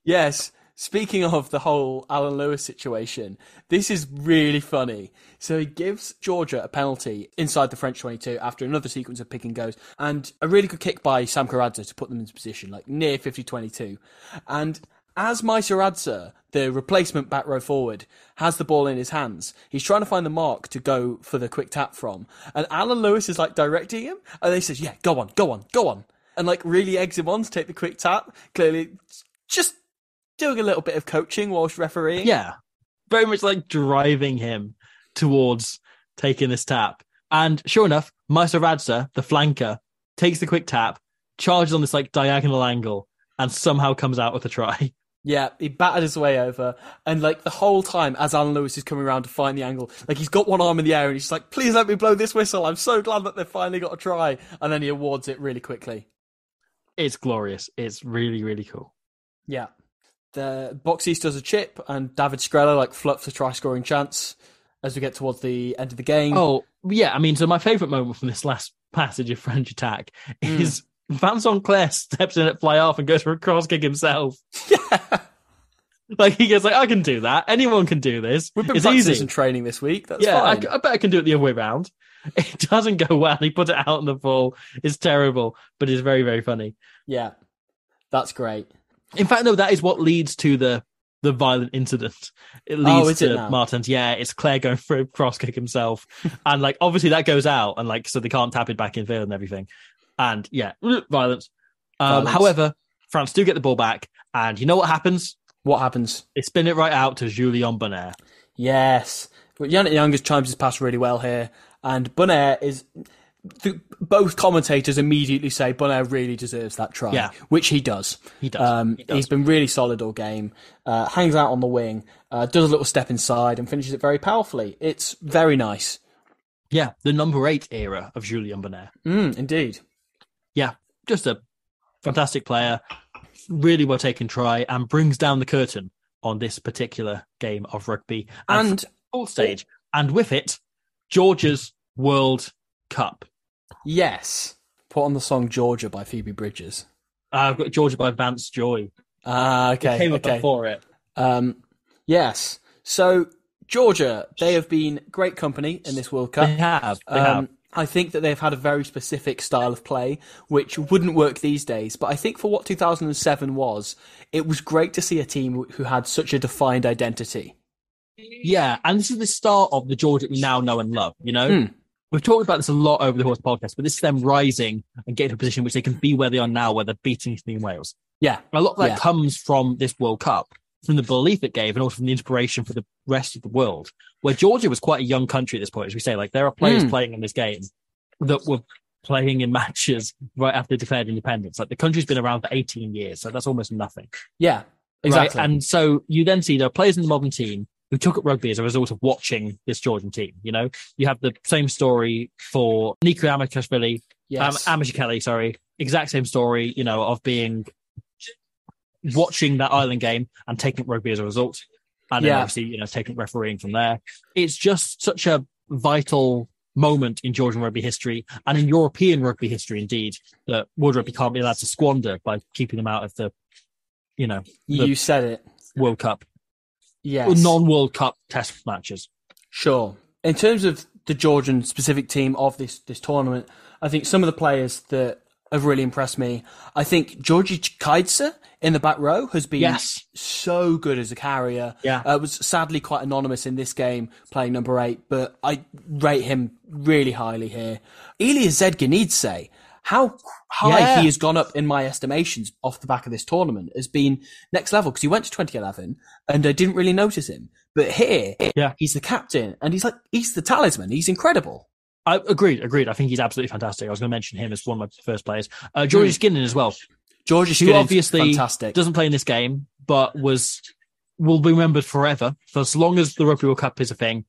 Yes. Speaking of the whole Alan Lewis situation, this is really funny. So he gives Georgia a penalty inside the French 22 after another sequence of pick and goes, and a really good kick by Sam Karadza to put them into position, like near 50 22. And as Maisuradze, the replacement back row forward, has the ball in his hands, he's trying to find the mark to go for the quick tap from. And Alan Lewis is like directing him, and he says, Yeah, go on, go on, go on. And like really eggs him on to take the quick tap. Clearly, just doing a little bit of coaching whilst refereeing. Yeah, very much like driving him towards taking this tap. And sure enough, Maisuradze, the flanker, takes the quick tap, charges on this like diagonal angle, and somehow comes out with a try. [laughs] Yeah, he battered his way over, and like the whole time as Alan Lewis is coming around to find the angle, like he's got one arm in the air and he's like, "Please let me blow this whistle. I'm so glad that they've finally got a try." And then he awards it really quickly. It's glorious. It's really, really cool. Yeah, the Beauxis does a chip, and David Skrela like fluffs a try scoring chance as we get towards the end of the game. Oh, yeah. I mean, so my favorite moment from this last passage of French attack hmm. is Vincent Clerc steps in at fly half and goes for a cross kick himself. [laughs] Like he gets like, I can do that. Anyone can do this. we've been it's practicing easy. some training this week. That's yeah, I. I bet I can do it the other way around. [laughs] It doesn't go well. He put it out in the ball. It's terrible, but it's very, very funny. yeah, that's great. In fact, no, that is what leads to the the violent incident. It leads Oh, is it to now? Martin's. Yeah, it's Clerc going for a cross kick himself, [laughs] and like obviously that goes out, and like so they can't tap it back in field and everything, and yeah, [clears throat] violence. Um, Violence. However, France do get the ball back, and you know what happens? What happens? They spin it right out to Julien Bonnaire. Yes. But Yannick Young chimes his pass really well here. And Bonnaire is. The, both commentators immediately say Bonnaire really deserves that try, Yeah. which he does. He does. Um, He. He's been really solid all game. Uh, hangs out on the wing, uh, does a little step inside, and finishes it very powerfully. It's very nice. Yeah, the number eight era of Julien Bonnaire. Mm, indeed. yeah, just a fantastic player, really well taken try, and brings down the curtain on this particular game of rugby And full stage, and with it, Georgia's World Cup. yes, put on the song Georgia by Phoebe Bridgers. Uh, I've got Georgia by Vance Joy. Ah, okay. Came up okay. before it. Um, yes. So Georgia, they have been great company in this World Cup. They have. They Um, have. I think that they've had a very specific style of play, which wouldn't work these days. But I think for what 2007 was, it was great to see a team who had such a defined identity. Yeah, and this is the start of the Georgia we now know and love. You know, Hmm. We've talked about this a lot over the horse podcast, but this is them rising and getting to a position which they can be where they are now, where they're beating Italy and Wales. Yeah. A lot of that Yeah. comes from this World Cup, from the belief it gave, and also from the inspiration for the rest of the world. Where Georgia was quite a young country at this point, as we say, like there are players Mm. playing in this game that were playing in matches right after they declared independence. Like the country's been around for 18 years, so that's almost nothing. Yeah. Exactly. Right? And so you then see there are players in the modern team who took up rugby as a result of watching this Georgian team. You know, you have the same story for Nico Amakashvili, yes. um, Amashukeli, sorry, exact same story, you know, of being watching that island game and taking up rugby as a result. And then Yeah. obviously, you know, taking refereeing from there. It's just such a vital moment in Georgian rugby history and in European rugby history, indeed, that world rugby can't be allowed to squander by keeping them out of the, you know, the you said it. World Cup, Yes. non World Cup test matches. Sure. In terms of the Georgian specific team of this this tournament, I think some of the players that have really impressed me. I think Giorgi Chkhaidze in the back row has been Yes. so good as a carrier. Yeah. Uh, was sadly quite anonymous in this game playing number eight, but I rate him really highly here. Ilia Zedginidze, how high Yeah. he has gone up in my estimations off the back of this tournament has been next level because he went to 2011 and I didn't really notice him. But here, Yeah. he's the captain and he's like, he's the talisman. He's incredible. I agreed, agreed. I think he's absolutely fantastic. I was going to mention him as one of my first players. Uh, Giorgi Shkinin as well, George who Skinner obviously fantastic. doesn't play in this game, but was will be remembered forever for as long as the Rugby World Cup is a thing.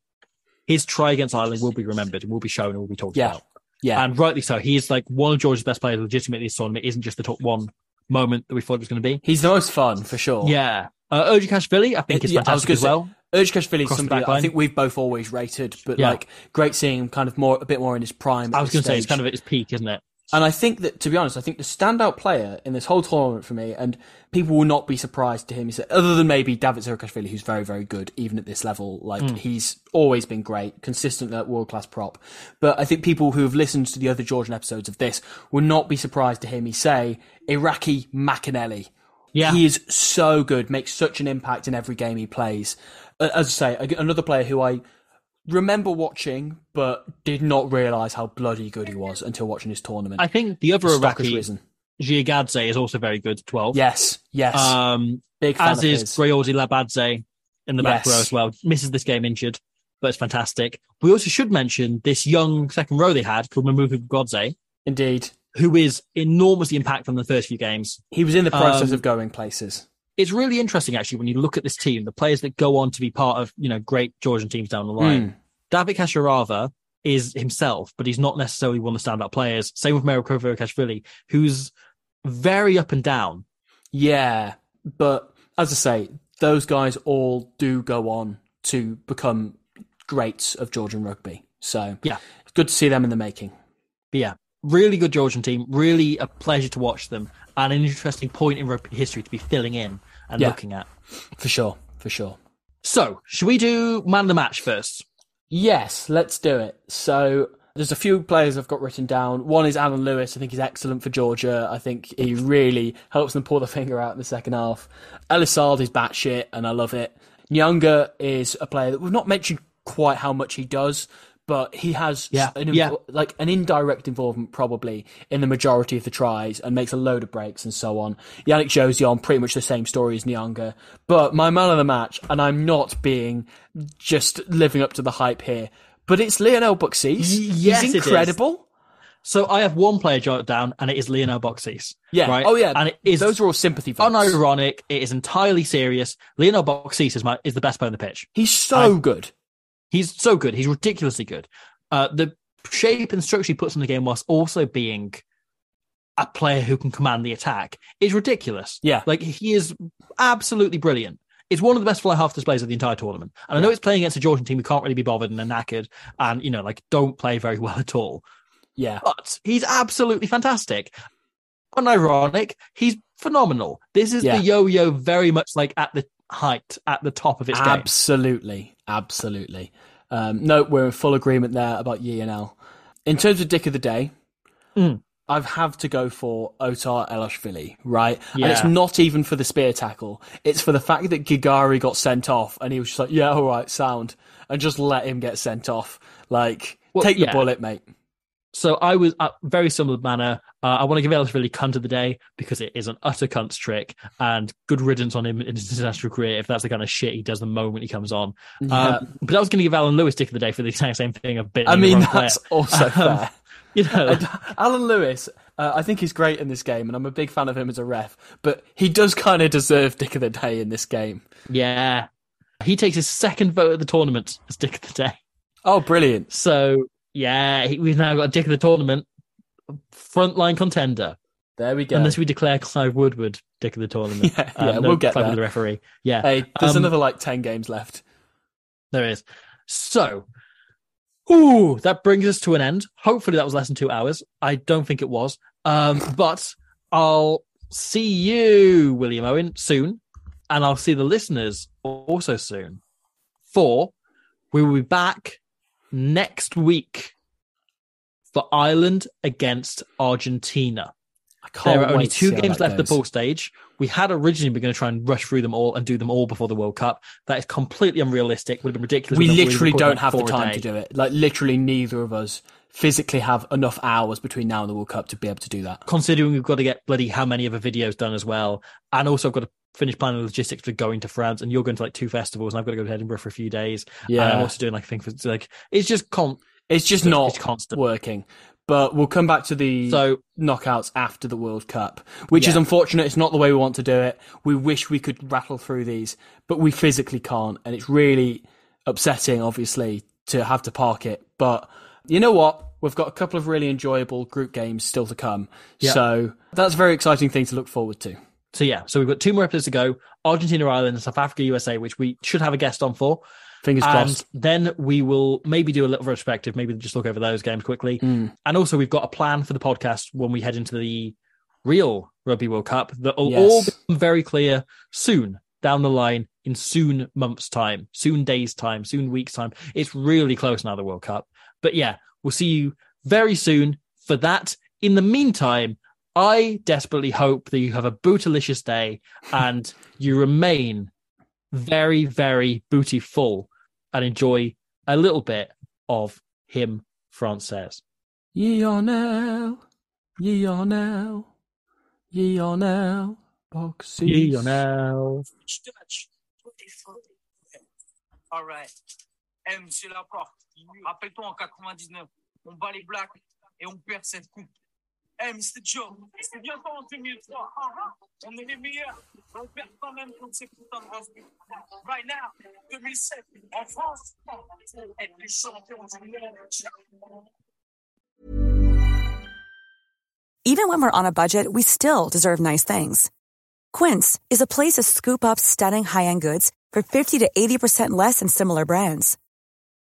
His try against Ireland will be remembered, and will be shown, and will be talked Yeah. about. Yeah, And rightly so. He is like one of George's best players legitimately this tournament. Isn't just the top one moment that we thought it was going to be. he's the most fun for sure. Yeah. Uh, Urjukashvili, I think is Yeah, fantastic as well. Urjukashvili is Across the somebody I think we've both always rated, but Yeah. like great seeing him kind of more a bit more in his prime. I was going to say it's kind of at his peak, isn't it? And I think that, to be honest, I think the standout player in this whole tournament for me, and people will not be surprised to hear me say, other than maybe David Zirakashvili, who's very, very good, even at this level. Like, Hmm. he's always been great, consistent at world class prop. But I think people who have listened to the other Georgian episodes of this will not be surprised to hear me say Irakli Machkhaneli. Yeah. He is so good, makes such an impact in every game he plays. As I say, another player who I remember watching, but did not realise how bloody good he was until watching his tournament. I think the other Stock Iraqi. Giorgadze, is also very good, 12. Yes, yes. Um, Big as is. Grigol Labadze in the back Yes. row as well. Misses this game injured, but it's fantastic. We also should mention this young second row they had called Mamuka Gorgodze, Indeed. who is enormously impactful in the first few games. He was in the process Um, of going places. It's really interesting actually when you look at this team, the players that go on to be part of, you know, great Georgian teams down the line. Mm. David Kacharava is himself, but he's not necessarily one of the standout players. Same with Merab Kvirikashvili, who's very up and down. Yeah, but as I say, those guys all do go on to become greats of Georgian rugby. So Yeah. it's good to see them in the making. But yeah, really good Georgian team. Really a pleasure to watch them, and an interesting point in rugby history to be filling in and Yeah. looking at. For sure, for sure. So, should we do man of the match first? Yes, let's do it. So there's a few players I've got written down. One is Alan Lewis. I think he's excellent for Georgia. I think he really helps them pull the [laughs] finger out in the second half. Elissalde is batshit, and I love it. Nyanga is a player that we've not mentioned quite how much he does, but he has Yeah, an, yeah. like an indirect involvement probably in the majority of the tries and makes a load of breaks and so on. Yannick Jauzion, pretty much the same story as Nyanga. But my man of the match, and I'm not being just living up to the hype here, but it's Lionel Beauxis. yes, it He's incredible. So, I have one player jotted down, and it is Lionel Beauxis. Yeah. Right? Oh yeah. And it is those are all sympathy votes. unironic. It is entirely serious. Lionel Beauxis is, my, is the best player on the pitch. He's so good. He's so good. He's ridiculously good. Uh, the shape and structure he puts in the game whilst also being a player who can command the attack is ridiculous. Yeah. Like he is absolutely brilliant. It's one of the best fly half displays of the entire tournament. And I know it's playing against a Georgian team who can't really be bothered and are knackered and, you know, like don't play very well at all. Yeah. But he's absolutely fantastic. Unironic, he's phenomenal. This is Yeah. the yo-yo very much like at the height, at the top of its game. Absolutely, absolutely. Um, no, we're in full agreement there about Yi and L. In terms of Dick of the Day, Mm. I've have to go for Otar Eloshvili, right? And it's not even for the spear tackle. It's for the fact that Gigauri got sent off and he was just like, yeah, all right, sound. And just let him get sent off. Like, Well, take the bullet, mate. So I was uh, very similar manner. Uh, I want to give Ellis really cunt of the day because it is an utter cunt's trick and good riddance on him in his international career if that's the kind of shit he does the moment he comes on. Yeah. Um, but I was going to give Alan Lewis dick of the day for the exact same thing of bit. I mean, that's also Um, fair. [laughs] You know, Alan Lewis, uh, I think he's great in this game, and I'm a big fan of him as a ref. But he does kind of deserve Dick of the Day in this game. yeah, he takes his second vote at the tournament as dick of the day. Oh, brilliant! So yeah, he, we've now got a dick of the tournament, frontline contender. There we go. Unless we declare Clive Woodward dick of the tournament. [laughs] Yeah, Um, yeah, no, we'll get Clive there. The referee. Yeah, Hey, there's Um, another like ten games left. There is. So, ooh, that brings us to an end. Hopefully, that was less than two hours. I don't think it was. Um, [laughs] but I'll see you, William Owen, soon, and I'll see the listeners also soon. For we will be back next week for Ireland against Argentina. I can't There are only two games left the goes. pool stage. We had originally been going to try and rush through them all and do them all before the World Cup. That is completely unrealistic. Would have been ridiculous. We literally don't have the time to do it. Like literally, neither of us physically have enough hours between now and the World Cup to be able to do that. Considering we've got to get bloody how many other videos done as well, and also I've got to finish planning logistics for going to France, and you're going to like two festivals, and I've got to go to Edinburgh for a few days. Yeah. and I'm also doing like a thing for like it's just con. It's just It's- not it's constant. working. But we'll come back to the So- knockouts after the World Cup, which is unfortunate. It's not the way we want to do it. We wish we could rattle through these, but we physically can't, and it's really upsetting, obviously, to have to park it. But you know what? We've got a couple of really enjoyable group games still to come, Yeah. so that's a very exciting thing to look forward to. So yeah, so we've got two more episodes to go: Argentina, Ireland, and South Africa, USA, which we should have a guest on for. Fingers and crossed. then we will maybe do a little retrospective, maybe just look over those games quickly. Mm. And also, we've got a plan for the podcast when we head into the real Rugby World Cup that will Yes. all become very clear soon down the line in soon months' time, soon days' time, soon weeks' time. It's really close now, the World Cup. But yeah, we'll see you very soon for that. In the meantime, I desperately hope that you have a bootylicious day and you remain very, very booty full and enjoy a little bit of him Frances. Ye are now, ye are now, ye are now, boxes. Ye are now. All right. Eh, monsieur Laporte, rappelle-toi en 99, on bat les Blacks et on perd cette coupe. Eh, Mr. Joe, c'est bien en 2003. Ah, ah, on est les meilleurs. On perd quand même contre ces putains de. Right now, 2007, en France, être les champions du monde. Even when we're on a budget, we still deserve nice things. Quince is a place to scoop up stunning high-end goods for 50 to 80% less than similar brands.